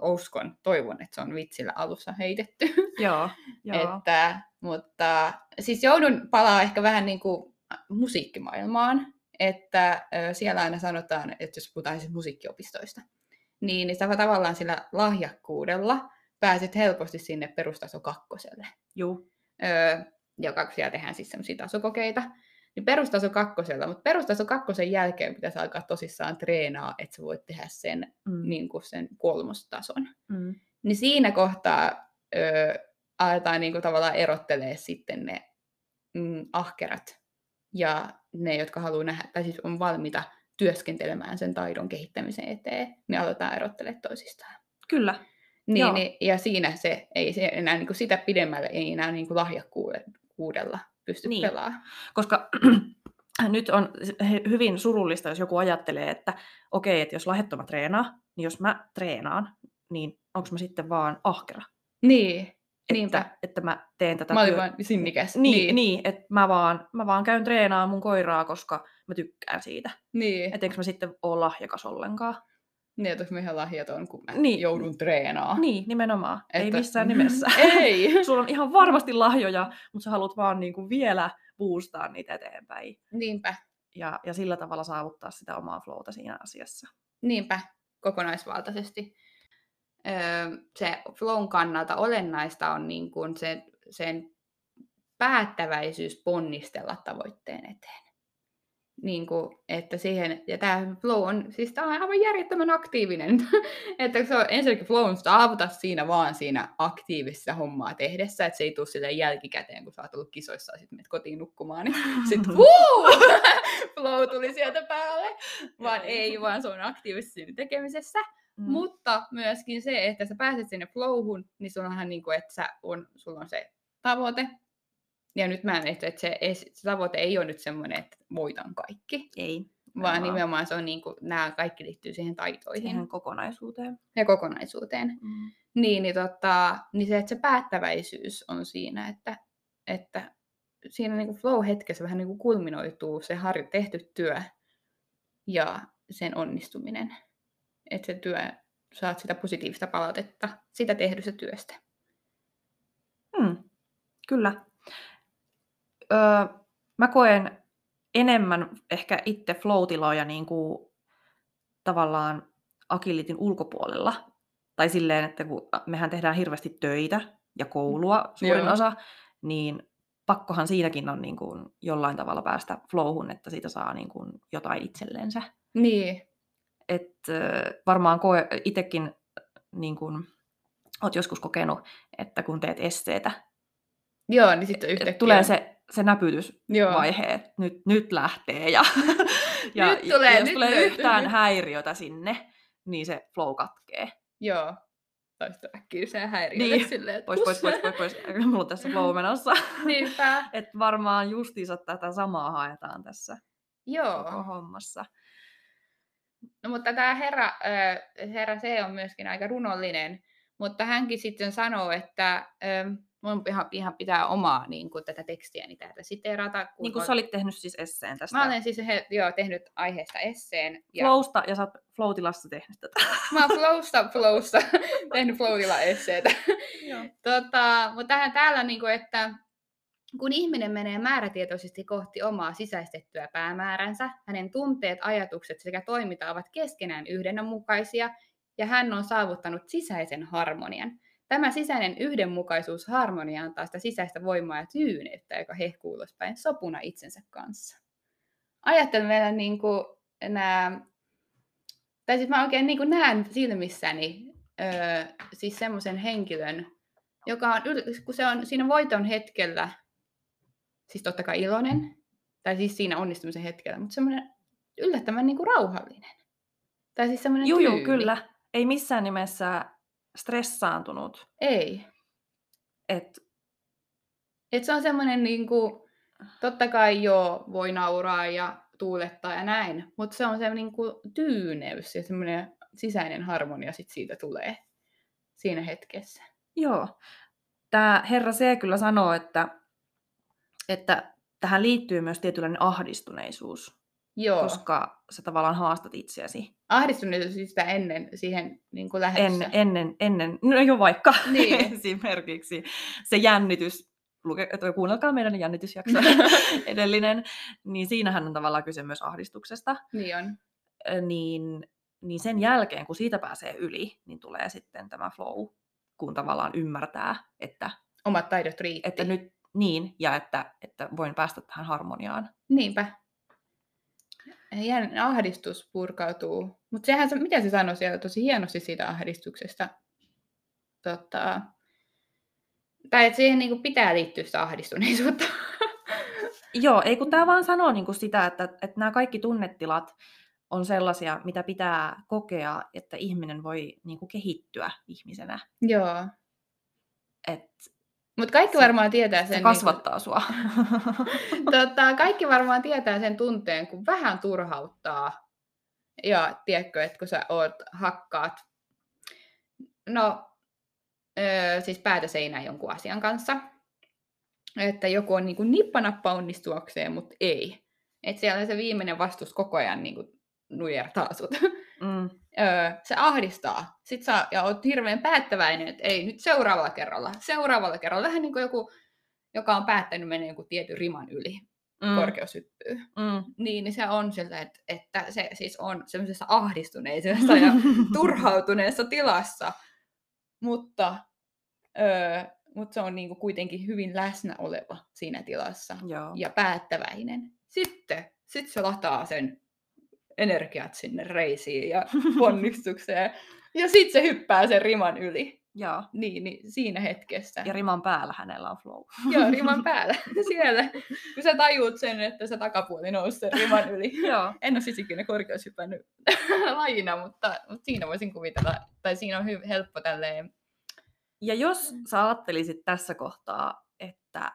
uskon, toivon, että se on vitsillä alussa heitetty. Joo, joo. Että, mutta siis joudun palaa ehkä vähän niin kuin musiikkimaailmaan, että siellä aina sanotaan, että jos puhutaan siis musiikkiopistoista, niin, niin sä tavallaan sillä lahjakkuudella pääset helposti sinne perustaso kakkoselle, Juu. öö, joka siellä tehdään siis semmoisia tasokokeita. Niin perustaso kakkosella, mutta perustaso kakkosen jälkeen pitäisi alkaa tosissaan treenaa, että sä voit tehdä sen, Mm. niin kuin sen kolmostason Mm. niin siinä kohtaa ö, aletaan niinku tavallaan erottelee sitten ne mm, ahkerat ja ne, jotka haluaa nähdä, tai siis on valmiita työskentelemään sen taidon kehittämisen eteen, niin aletaan erottelemaan toisistaan. Kyllä. Niin, Joo. niin, ja siinä se ei se enää niinku sitä pidemmälle ei enää niinku lahjakkuudella pysty Niin. pelaamaan. Koska nyt on hy- hyvin surullista, jos joku ajattelee, että okei, että jos lahjattomat treenaa, niin jos mä treenaan, niin onko mä sitten vaan ahkera? Niin, Niinpä. että, että mä teen tätä Mä olin vaan sinnikäs. Niin, niin. niin että mä vaan, mä vaan käyn treenaamaan mun koiraa, koska mä tykkään siitä. Niin. Et enkö mä sitten ole lahjakas ollenkaan. Niin, että mä ihan lahjaton, kun mä Niin. joudun treenaamaan. Niin, nimenomaan. Ei Että- missään nimessä. Ei! Sulla on ihan varmasti lahjoja, mutta sä haluat vaan niinku vielä boostaa niitä eteenpäin. Niinpä, Ja, ja sillä tavalla saavuttaa sitä omaa flowta siinä asiassa. niinpä, kokonaisvaltaisesti. Öö, se flown kannalta olennaista on niin kuin se, sen päättäväisyys ponnistella tavoitteen eteen. Niin kuin, että siihen, ja tämä flow on, siis tämä on aivan järjettömän aktiivinen. että se on ensinnäkin flown saavuta siinä vaan siinä aktiivisessa hommaa tehdessä, että se ei tule silleen jälkikäteen, kun sä oot ollut kisoissa ja sitten menet kotiin nukkumaan, niin sitten flow tuli sieltä päälle. Vaan ei, vaan se on aktiivisesti siinä tekemisessä. Mm. Mutta myöskin se, että sä pääset sinne flowhun, niin sulla onhan niin kuin, että sä on, sulla on se tavoite. Ja nyt mä näen, että se, ei- se tavoite ei ole nyt semmoinen, että voitan kaikki, Ei. vaan Nimenomaan. nimenomaan se on niin kuin, nämä kaikki liittyy siihen taitoihin Siihen kokonaisuuteen. ja kokonaisuuteen. Mm. Niin, niin, tota, niin se, että se päättäväisyys on siinä, että, että siinä niin kuin flow-hetkessä vähän niin kuin kulminoituu se harjo, tehty työ ja sen onnistuminen. Että se työ, saat sitä positiivista palautetta sitä tehdystä työstä. Mm. Kyllä. Öö, mä koen enemmän ehkä itse flow-tiloja niin kuin tavallaan akilitin ulkopuolella. Tai silleen, että kun mehän tehdään hirveästi töitä ja koulua suurin Joo. osa, niin pakkohan siinäkin on niin kuin jollain tavalla päästä flowhun, että siitä saa niin kuin jotain itsellensä. Niin, Et varmaan koe, itsekin niin kuin, oot joskus kokenut, että kun teet esseitä, joo, niin sitten yhtäkkiä... tulee se, se näpytysvaihe, että nyt, nyt lähtee ja, ja, Nyt tulee, ja jos nyt tulee löytyy, yhtään nyt. häiriötä sinne, niin se flow katkee. Joo. Sitten äkkiä se häiriö. Niin. Silleen, että Pois, pois, pois, pois, pois. Mulla on tässä flow menossa. Niinpä. Et varmaan justiinsa tätä samaa haetaan tässä Joo. koko hommassa. No, mutta tämä herra, äh, herra C on myöskin aika runollinen, mutta hänkin sitten sanoo, että äh, mun ihan, ihan pitää omaa niin kuin, tätä tekstiäni täältä siteerata. Kun Niin kuin on- sä olit tehnyt siis esseen tästä Mä olen siis he, joo, tehnyt aiheesta esseen. Ja flowsta ja sä oot flow-tilassa tehnyt tätä. mä oon flowsta, flowsta tehnyt flowilla esseitä. Tota, mutta tähän täällä, niin kuin, että kun ihminen menee määrätietoisesti kohti omaa sisäistettyä päämääränsä, hänen tunteet, ajatukset sekä toiminta ovat keskenään yhdenmukaisia ja hän on saavuttanut sisäisen harmonian. Tämä sisäinen yhdenmukaisuus harmonia antaa sitä sisäistä voimaa ja tyyneyttä, joka hehkuu ulospäin sopuna itsensä kanssa. Ajattelen meillä niin kuin nämä, tai siis mä oikein niin kuin näen silmissäni öö, siis semmoisen henkilön, joka on, kun se on siinä voiton hetkellä, siis totta kai iloinen, tai siis siinä onnistumisen hetkellä, mutta semmoinen yllättävän niin kuin rauhallinen. Tai siis semmoinen Juu, kyllä. Ei missään nimessä stressaantunut. Ei. Et, Et se on semmoinen, niin kuin, totta kai joo, voi nauraa ja tuulettaa ja näin, mutta se on se niin kuin, tyyneys ja semmoinen sisäinen harmonia sit siitä tulee siinä hetkessä. joo. Tämä herra C kyllä sanoo, että, että tähän liittyy myös tietynlainen ahdistuneisuus, Joo, koska sä tavallaan haastat itseäsi ahdistuneisuus siis sitä ennen siihen niin kuin lähdössä. ennen, ennen, ennen, no jo vaikka Niin. esimerkiksi se jännitys, luke, kuunnelkaa meidän jännitysjakso edellinen, niin siinähän on tavallaan kyse myös ahdistuksesta, Niin on. Niin, niin sen jälkeen, kun siitä pääsee yli, niin tulee sitten tämä flow, kun tavallaan ymmärtää, että, Omat taidot riitti. että nyt niin, ja että, että voin päästä tähän harmoniaan. Niinpä. Ahdistus purkautuu. Mutta sehän, se, mitä se sanoi siellä tosi hienosti siitä ahdistuksesta. Tota, tai että siihen niinku pitää liittyä sitä ahdistuneisuutta. Joo, ei kun tämä vaan sanoo niin kuin sitä, että, että nämä kaikki tunnetilat on sellaisia, mitä pitää kokea, että ihminen voi niin kuin kehittyä ihmisenä. Joo. Että Mutta kaikki varmaan tietää se sen. kasvattaa sua. Niinku, tota, kaikki varmaan tietää sen tunteen, kun vähän turhauttaa. Ja tiedätkö, että kun sä oot, hakkaat. No, öö, siis päätä seinään jonkun asian kanssa. Että joku on niin kuin nippanappa onnistuakseen, mutta ei. Että siellä se viimeinen vastus koko ajan niin kuin nujertaa sut. Mm. Öö, se ahdistaa. Sitten sä ja oot hirveän päättäväinen, että ei nyt seuraavalla kerralla, seuraavalla kerralla. Vähän niin kuin joku, joka on päättänyt mennä joku tietyn riman yli Mm. korkeushyppyyn. Mm. Niin, niin se on siltä, että, että se siis on semmoisessa ahdistuneisessa ja turhautuneessa tilassa. Mutta, öö, mutta se on niinku kuitenkin hyvin läsnä oleva siinä tilassa Joo. ja päättäväinen. Sitten sit se lataa sen energiat sinne reisiin ja ponnistukseen. Ja sitten se hyppää sen riman yli. Joo. Niin, niin siinä hetkessä. Ja riman päällä hänellä on flow. Joo, riman päällä. Siellä. Kun sä tajuut sen, että se takapuoli nousi sen riman yli. Joo. En ole siis ikinä korkeushypännyt lajina, mutta, mutta siinä voisin kuvitella, tai siinä on hy- helppo tälleen, Ja jos sä ajattelisit tässä kohtaa, että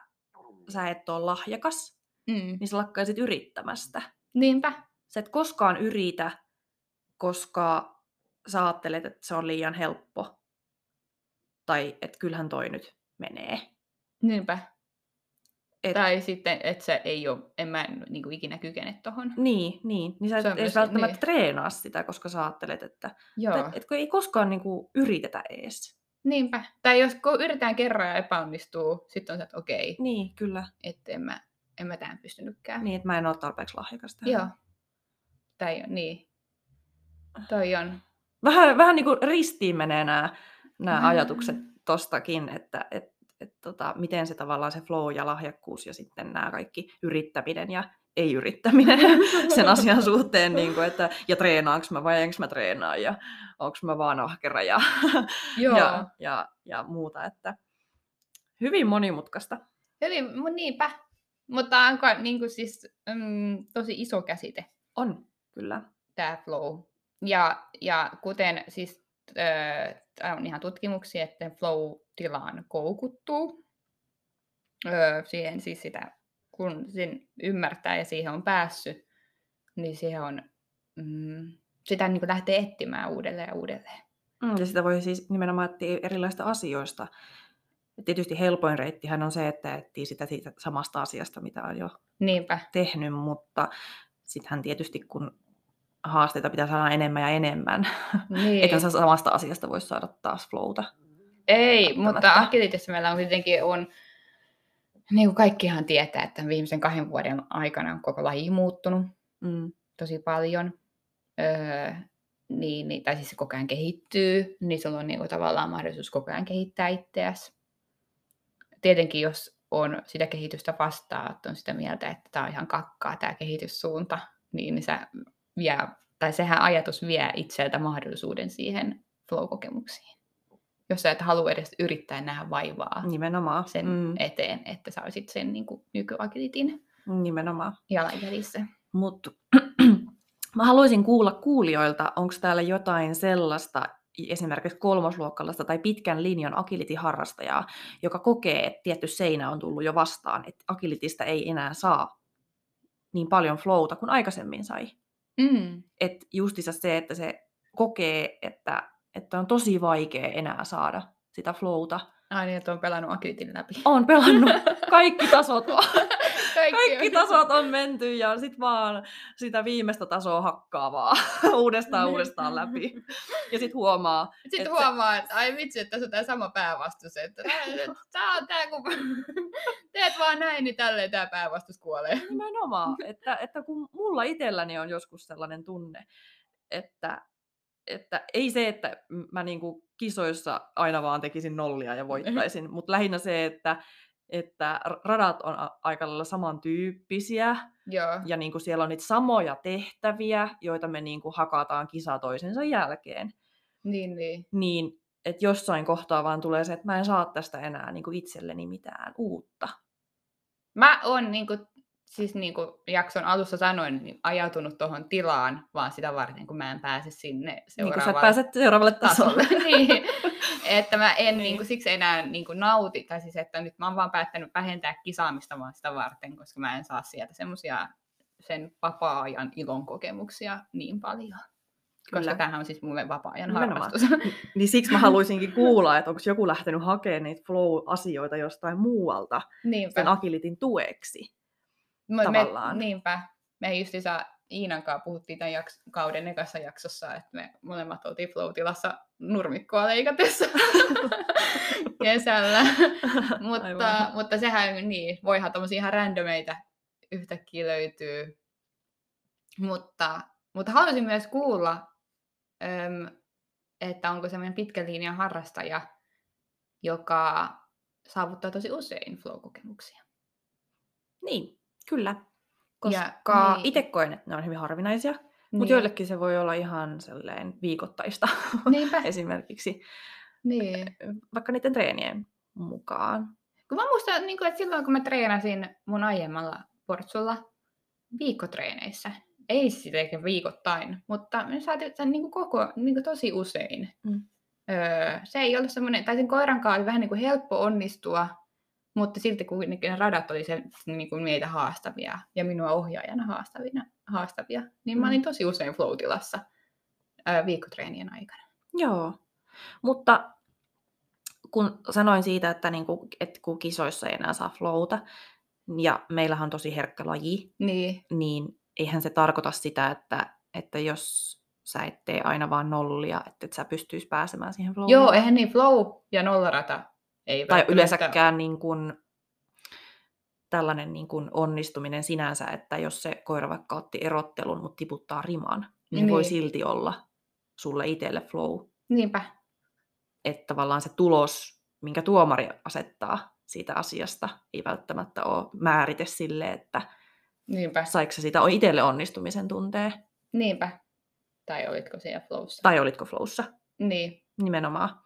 sä et ole lahjakas, mm. niin sä lakkaisit yrittämästä. niinpä, Sä et koskaan yritä, koska sä ajattelet, että se on liian helppo. Tai että kyllähän toi nyt menee. niinpä. Et, Tai sitten, että se ei ole, en mä niin kuin ikinä kykene tohon. Niin, niin. Niin sä et edes välttämättä niin. treenaa sitä, koska sä ajattelet, että Joo, et, et kun ei koskaan niinku yritetä ees. niinpä. Tai jos kun yritetään kerran ja epäonnistuu, sitten on se, että okei, Niin, kyllä. että en mä, en mä tähän pystynytkään. Niin, että mä en ole tarpeeksi lahjakas tähän. Joo. Tai niin. Toi on. Vähän, vähän niin kuin ristiin menee nämä, nämä Vähän. ajatukset tostakin, että et, et, tota, miten se tavallaan se flow ja lahjakkuus ja sitten nämä kaikki yrittäminen ja ei-yrittäminen sen asian suhteen, niin kuin, että ja treenaanko mä vai enkö mä treenaa ja onko mä vaan ahkera ja, Joo. ja, ja, ja muuta, että hyvin monimutkaista. Hyvin, niinpä. Mutta onko niin kuin siis, mm, tosi iso käsite. On, kyllä. tämä flow. Ja, ja kuten siis äh, on ihan tutkimuksia, että flow-tilaan koukuttuu. Öö, siihen siis sitä, kun sen ymmärtää ja siihen on päässyt, niin siihen on, mm, sitä niin lähtee etsimään uudelleen ja uudelleen. Mm, Ja sitä voi siis nimenomaan etsiä erilaisista asioista. Et tietysti helpoin reittihän on se, että etsii sitä siitä samasta asiasta, mitä on jo Niinpä. tehnyt, mutta sittenhän tietysti kun haasteita pitää saada enemmän ja enemmän, Niin. eikä sä samasta asiasta voi saada taas flowta. Ei, mutta agilitissa meillä on kuitenkin on, niin kuin kaikkihan tietää, että viimeisen kahden vuoden aikana on koko laji muuttunut Mm. tosi paljon. Öö, niin, niin, tai siis se koko ajan kehittyy, niin sulla on niin kuin, tavallaan mahdollisuus koko ajan kehittää itseäsi. Tietenkin jos on sitä kehitystä vastaan, että on sitä mieltä, että tämä on ihan kakkaa tämä kehityssuunta, niin sä vie, tai sehän ajatus vie itseltä mahdollisuuden siihen flow-kokemuksiin. Jos sä et halua edes yrittää nähdä vaivaa Nimenomaan. sen Mm. eteen, että sä olisit sen niin kuin, nykyagilitin Nimenomaan. jalanjäljissä. Mutta mä haluaisin kuulla kuulijoilta, onko täällä jotain sellaista, esimerkiksi kolmosluokkalaista tai pitkän linjan agility-harrastajaa, joka kokee, että tietty seinä on tullut jo vastaan, että agilitista ei enää saa niin paljon flowta kuin aikaisemmin sai. Mm. Että justissa se, että se kokee, että, että on tosi vaikea enää saada sitä flowta. Ai niin, että on pelannut agilitin läpi. On pelannut kaikki tasot, kaikki on- tasot on menty ja sit vaan sitä viimeistä tasoa hakkaa vaan uudestaan uudestaan läpi. Ja sit huomaa, Sitten Et se- huomaa, että ai vitsi, että tässä on tämä sama päävastus, että tää on tää, kun teet vaan näin, niin tälleen tämä päävastus kuolee. nimenomaan, että, että kun mulla itselläni on joskus sellainen tunne, että, että ei se, että mä niinku kisoissa aina vaan tekisin nollia ja voittaisin, mutta lähinnä se, että, että radat on aika lailla samantyyppisiä Joo, ja niinku siellä on niitä samoja tehtäviä, joita me niinku hakataan kisa toisensa jälkeen. niin niin. Niin, että jossain kohtaa vaan tulee se, että mä en saa tästä enää niinku itselleni mitään uutta. Mä oon niinku, siis niinku jakson alussa sanoin, niin ajautunut tuohon tilaan vaan sitä varten, kun mä en pääse sinne Niin kun sä seuraavalle pääset seuraavalle tasolle. tasolle. niin. Että mä en Niin. niinku, siksi enää niinku nauti, tai siis että nyt mä oon vaan päättänyt vähentää kisaamista vaan sitä varten, koska mä en saa sieltä semmosia sen vapaa-ajan ilon kokemuksia niin paljon. koska Kyllä. tämähän on siis mulle vapaa-ajan Nimenomaan. harrastus. Niin siksi mä haluaisinkin kuulla, että onko joku lähtenyt hakemaan niitä flow-asioita jostain muualta Niinpä. sen agilitin tueksi. Me, tavallaan. Me, niinpä. Me justiinsa Iinan kanssa puhuttiin tämän jaks- kauden ekassa jaksossa, että me molemmat oltiin flow-tilassa nurmikkoa leikatessa kesällä. mutta, Aivan. mutta sehän niin, voihan tommosia ihan randomeita yhtäkkiä löytyy. Mutta, mutta haluaisin myös kuulla, että onko semmoinen pitkän linjan harrastaja, joka saavuttaa tosi usein flow-kokemuksia. Niin, kyllä. Ja- Koska niin. itse koen, että ne on hyvin harvinaisia, niin. Mutta joillekin se voi olla ihan sellainen viikoittaista Niinpä. esimerkiksi, Niin. vaikka niiden treenien mukaan. Kun mä muistan, niin että silloin kun mä treenasin mun aiemmalla portsulla viikkotreeneissä, ei sitä eikä viikoittain, mutta me saatiin sen niin koko, niin kuin tosi usein. Mm. Öö, se ei ollut semmoinen, tai sen koiran kanssa oli vähän niin kuin helppo onnistua, mutta silti kuitenkin ne radat oli se, niin kuin meitä haastavia ja minua ohjaajana haastavia, haastavia niin mä Mm. olin tosi usein flow-tilassa öö, viikkotreenien aikana. Joo, mutta kun sanoin siitä, että, niinku, että kun kisoissa ei enää saa flowta, ja meillähän on tosi herkkä laji, Niin, niin eihän se tarkoita sitä, että, että jos sä et tee aina vaan nollia, että et sä pystyis pääsemään siihen flowin. Joo, eihän niin flow ja nollarata ei Tai yleensäkään niin kuin, tällainen niin kuin onnistuminen sinänsä, että jos se koira vaikka otti erottelun, mutta tiputtaa riman, niin, se voi Niin. silti olla sulle itselle flow. Niinpä. Että tavallaan se tulos, minkä tuomari asettaa siitä asiasta, ei välttämättä ole määrite sille, että Niinpä. saiko sitä itselle onnistumisen tuntee, Niinpä. Tai olitko siellä flowssa? tai olitko flowssa Niin. nimenomaan.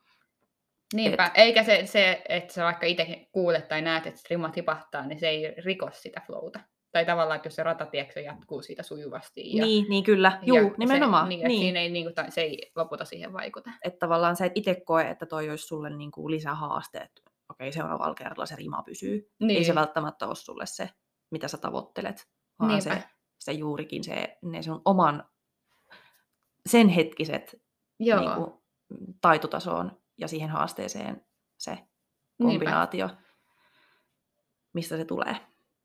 Niinpä. Et... Eikä se, se, että sä vaikka itse kuulet tai näet, että rima tipahtaa, niin se ei riko sitä flowta. Tai tavallaan, että jos se ratatiekso jatkuu siitä sujuvasti. Ja, Niin, niin kyllä, juu, ja nimenomaan. Se, niin, niin. niin. Siinä ei, niin kuin, se ei lopulta siihen vaikuta. että tavallaan sä et itse koe, että toi olisi sulle niin kuin lisähaaste, että okei, seuraavalla kerralla se rima pysyy. Niin. Ei se välttämättä ole sulle se, mitä sä tavoittelet, vaan Niinpä. se, se juurikin se, ne sun oman, sen hetkiset Joo. niin kuin, taitotasoon ja siihen haasteeseen se Niinpä. kombinaatio, mistä se tulee.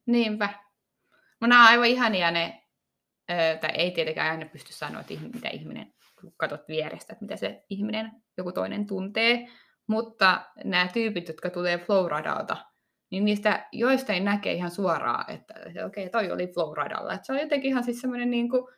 Niinpä. Mun nämä on aivan ihania ne, ö, tai ei tietenkään aina pysty sanoa, että mitä ihminen, kun katsot vierestä, että mitä se ihminen, joku toinen tuntee, mutta nämä tyypit, jotka tulee flow-radalta, niin niistä joistain näkee ihan suoraan, että okei, okay, toi oli flow-radalla. Että se on jotenkin ihan siis semmoinen niin kuin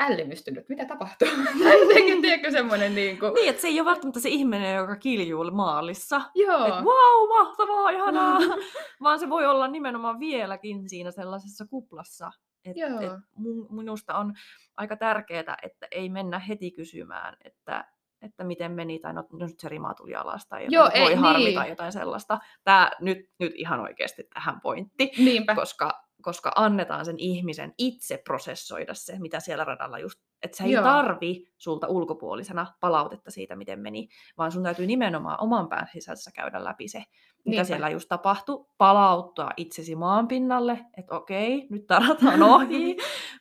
ällymystynyt, mitä tapahtuu. Jotenkin, tiedätkö, semmoinen niin kuin, Niin, että se ei ole välttämättä se ihminen, joka kiljuu maalissa. joo, Että wow, mahtavaa, ihanaa. Vaan se voi olla nimenomaan vieläkin siinä sellaisessa kuplassa. Et, Joo. et mun, minusta on aika tärkeää, että ei mennä heti kysymään, että, että miten meni, tai no, no nyt se rima tuli alas, tai Joo, jotain, ei, voi harmi niin. tai jotain sellaista. Tää nyt, nyt ihan oikeasti tähän pointti, niinpä, koska, koska annetaan sen ihmisen itse prosessoida se, mitä siellä radalla just, että se ei Joo. tarvi sulta ulkopuolisena palautetta siitä, miten meni, vaan sun täytyy nimenomaan oman pään sisässä käydä läpi se, mitä Niinpä. siellä just tapahtui, palauttaa itsesi maan pinnalle, että okei, nyt tarataan ohi,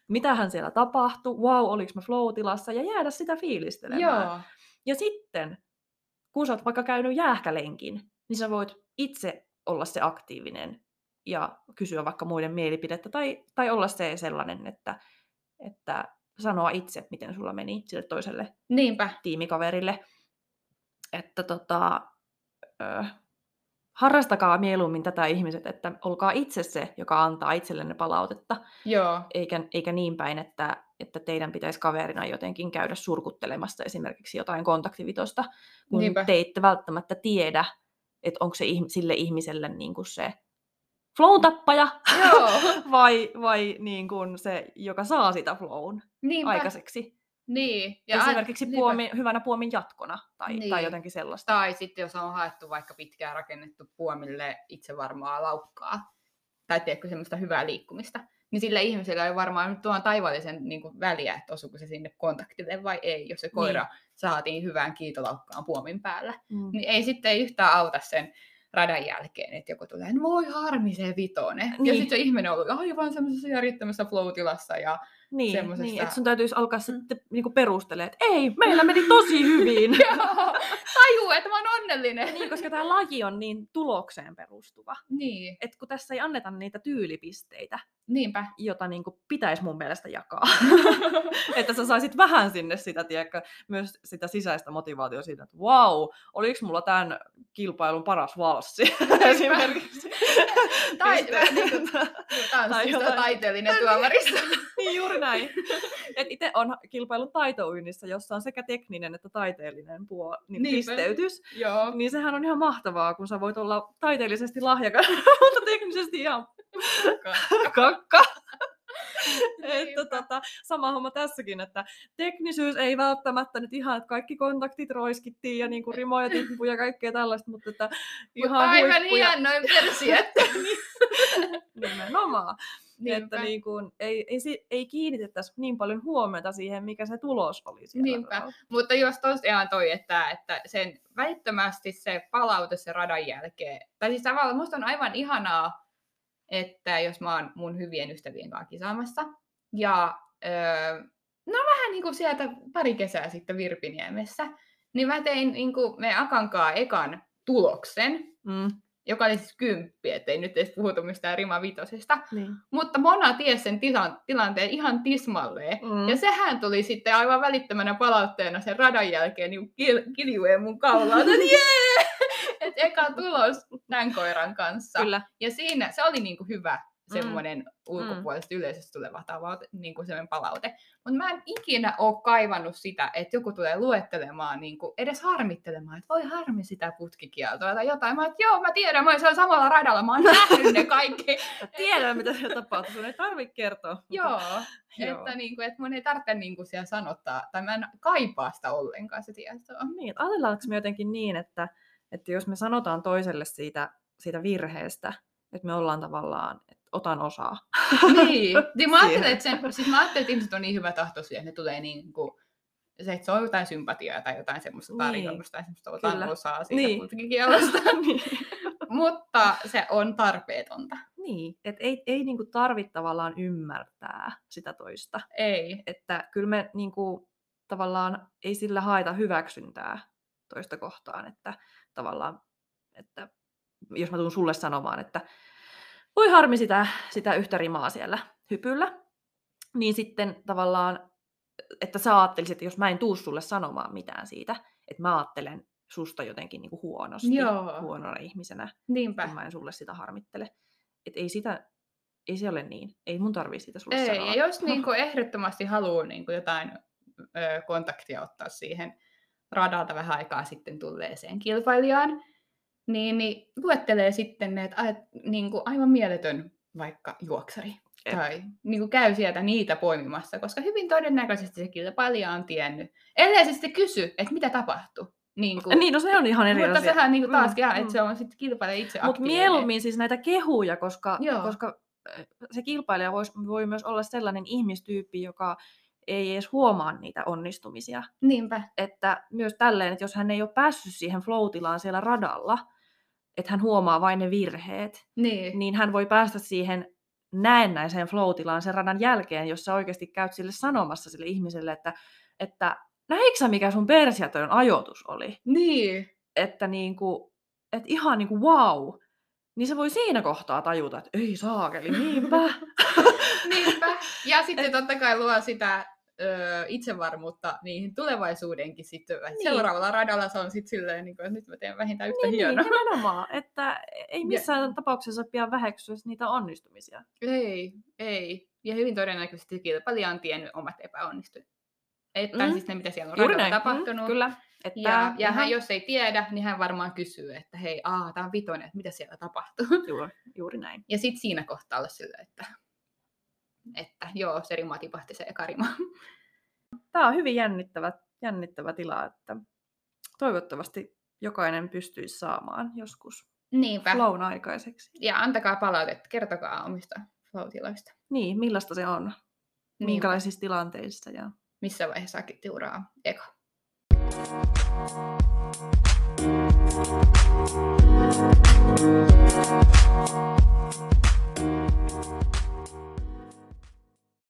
mitähän siellä tapahtui, wow, oliko mä flow-tilassa, ja jäädä sitä fiilistelemään. joo, Ja sitten, kun sä oot vaikka käynyt jäähkälenkin, niin sä voit itse olla se aktiivinen ja kysyä vaikka muiden mielipidettä, tai, tai olla se sellainen, että, että sanoa itse, miten sulla meni sille toiselle niinpä, tiimikaverille. Että tota, ö, harrastakaa mieluummin tätä ihmiset, että olkaa itse se, joka antaa itsellenne palautetta, joo, eikä, eikä niin päin, että, että teidän pitäisi kaverina jotenkin käydä surkuttelemassa esimerkiksi jotain kontaktivitosta, kun Niinpä. te ette välttämättä tiedä, että onko se ihm- sille ihmiselle niin kuin se flow-tappaja joo, vai, vai niin kuin se, joka saa sitä flown niinpä. aikaiseksi. Niin. Ja Esimerkiksi niinpä. puomi, hyvänä puomin jatkona tai, niin. tai Niin. jotenkin sellaista. Tai sitten jos on haettu vaikka pitkään rakennettu puomille itsevarmaa laukkaa, tai tiedätkö semmoista hyvää liikkumista, niin sillä ihmisellä ei varmaan nyt tuon taivaallisen niin kuin, väliä, että osuuko se sinne kontaktille vai ei, jos se koira saatiin hyvään kiitolaukkaan puomin päällä. Mm. Niin ei sitten yhtään auta sen radan jälkeen, että joku tulee, no voi harmi se vitonen. Niin. Ja sitten se ihminen on ollut aivan semmoisessa järjettömässä flow-tilassa ja Niin, niin että sun täytyisi alkaa sitten niinku perustelemaan, että ei, meillä meni tosi hyvin. Joo, tajuu, että mä oon onnellinen. niin, koska tämä laji on niin tulokseen perustuva. Niin, Että kun tässä ei anneta niitä tyylipisteitä, niinpä. jota niin kuin pitäisi mun mielestä jakaa. että sä saisit vähän sinne sitä, tiedätkö, myös sitä sisäistä motivaatiota siitä, että wow, oliko mulla tämän kilpailun paras valssi esimerkiksi. Tai niin kuin Tai tanssista jotain. taiteellinen tuomarista. niin juuri näin. Et itse on kilpaillut taitouinnissa, jossa on sekä tekninen että taiteellinen puol, niin Niinpä. pisteytys. Joo. Niin sehän on ihan mahtavaa, kun sä voit olla taiteellisesti lahjakas, mutta teknisesti ihan kakka. että Niinpä. tota, sama homma tässäkin, että teknisyys ei välttämättä nyt ihan, että kaikki kontaktit roiskittiin ja niinku rimoja tippuja ja kaikkea tällaista, mutta että ihan aivan huippuja. hienoin versiot. Nimenomaan. Niinpä. Että niin kuin, ei, ei, ei kiinnitettäisi niin paljon huomiota siihen, mikä se tulos oli siellä. Niinpä. radalla. Mutta jos tosiaan toi, että, että sen välittömästi se palaute se radan jälkeen, tai siis tavallaan musta on aivan ihanaa, että jos mä oon mun hyvien ystävien kanssa kisaamassa, ja öö, no vähän niin kuin sieltä pari kesää sitten Virpiniemessä, niin mä tein niin kuin me Akankaa ekan tuloksen, Mm, joka oli siis kymppi, ettei nyt edes puhuta mistään Rima Vitosesta, niin. mutta Mona tiesi sen tilan, tilanteen ihan tismalleen, Mm. ja sehän tuli sitten aivan välittömänä palautteena sen radan jälkeen niin kil- kiljuen mun kaulaan, että jee! Että eka tulos tämän koiran kanssa. Kyllä. Ja siinä se oli niinku hyvä Mm. semmoinen ulkopuolista yleisöstä tuleva tavoite, niinku semmoinen palaute. Mutta mä en ikinä ole kaivannut sitä, että joku tulee luettelemaan, niinku, edes harmittelemaan, että voi harmi sitä putkikieltoa tai jotain. Mä että joo, mä tiedän, mä oon siellä samalla radalla, mä oon nähnyt ne kaikki. Mä tiedän, mitä siellä tapahtuu. Sun ei tarvitse kertoa. joo, Joo. että, niinku, että mun ei tarvitse niinku siellä sanottaa, tai mä en kaipaa sitä ollenkaan se tietoa. Niin, ajatellaanko me jotenkin niin, että, että jos me sanotaan toiselle siitä, siitä virheestä, että me ollaan tavallaan, että otan osaa. niin, niin mä ajattelen, Siihen. että, sen, siis mä ajattelen, että ihmiset on niin hyvä tahtoisia, että ne tulee niin kuin, se, että se on jotain sympatiaa tai jotain semmoista Niin. tarjoamista tai semmoista otan Kyllä. osaa siitä Niin. niin. kielosta. niin. Mutta se on tarpeetonta. niin, että ei, ei niinku tarvitse tavallaan ymmärtää sitä toista. Ei. Että kyllä me niinku, tavallaan ei sillä haeta hyväksyntää toista kohtaan, että tavallaan, että jos mä tuun sulle sanomaan, että voi harmi sitä, sitä yhtä rimaa siellä hypyllä, niin sitten tavallaan, että sä ajattelisit, että jos mä en tuu sulle sanomaan mitään siitä, että mä ajattelen susta jotenkin niinku huonosti, Joo. huonona ihmisenä, Niinpä. kun mä en sulle sitä harmittele. Että ei sitä, ei se ole niin. Ei mun tarvii sitä sulle Ei, sanoa. ja jos niin kuin ehdottomasti haluaa niin kuin jotain ö, kontaktia ottaa siihen radalta vähän aikaa sitten tulleeseen kilpailijaan, niin, niin luettelee sitten ne, että niin kuin aivan mieletön vaikka juoksari. Jep. Tai niin kuin käy sieltä niitä poimimassa, koska hyvin todennäköisesti se kilpailija on tiennyt. Ellei se sitten kysy, että mitä tapahtui. Niin, kuin, Niin, no se on ihan eri mutta asia. sehän niin kuin taas Mm, jää, mm. että se on sitten kilpailija itse Mutta mieluummin siis näitä kehuja, koska, Joo. koska äh, se kilpailija vois, voi myös olla sellainen ihmistyyppi, joka ei edes huomaa niitä onnistumisia. Niinpä. Että myös tälleen, että jos hän ei ole päässyt siihen flow siellä radalla, että hän huomaa vain ne virheet, Niin. niin hän voi päästä siihen näennäiseen flow sen radan jälkeen, jos sä oikeasti käyt sille sanomassa sille ihmiselle, että, että näitkö sä, mikä sun persiatön ajoitus oli? Niin. Että, niinku, että ihan niinku wow, niin se voi siinä kohtaa tajuta, että ei saakeli, niinpä. Niinpä. Ja sitten totta kai luo sitä ö, itsevarmuutta niihin tulevaisuudenkin sitten. Niin. Niin. Seuraavalla radalla se on sitten silleen, niin kuin, että nyt mä teen vähintään yhtä niin, niin, hienoa. nimenomaan, että ei missään tapauksessa pidä väheksyä niitä onnistumisia. Ei, ei. Ja hyvin todennäköisesti kilpailija on tiennyt omat epäonnistujat. Että Mm. siis ne, mitä siellä on Juuri radalla näin, tapahtunut. Mm, kyllä. Että Ja, ja hän, jos ei tiedä, niin hän varmaan kysyy, että hei, aa, tää on vitonen, että mitä siellä tapahtuu. Juuri, juuri näin. Ja sitten siinä kohtaa olla silleen, että, että joo, se rima tipahti se eka rima. Tämä on hyvin jännittävä, jännittävä tila, että toivottavasti jokainen pystyisi saamaan joskus Niinpä. flown aikaiseksi. Ja antakaa palautetta, kertokaa omista flow-tiloista. Niin, millaista se on, niin. minkälaisissa tilanteissa ja... Missä vaiheessa akit uraa eka.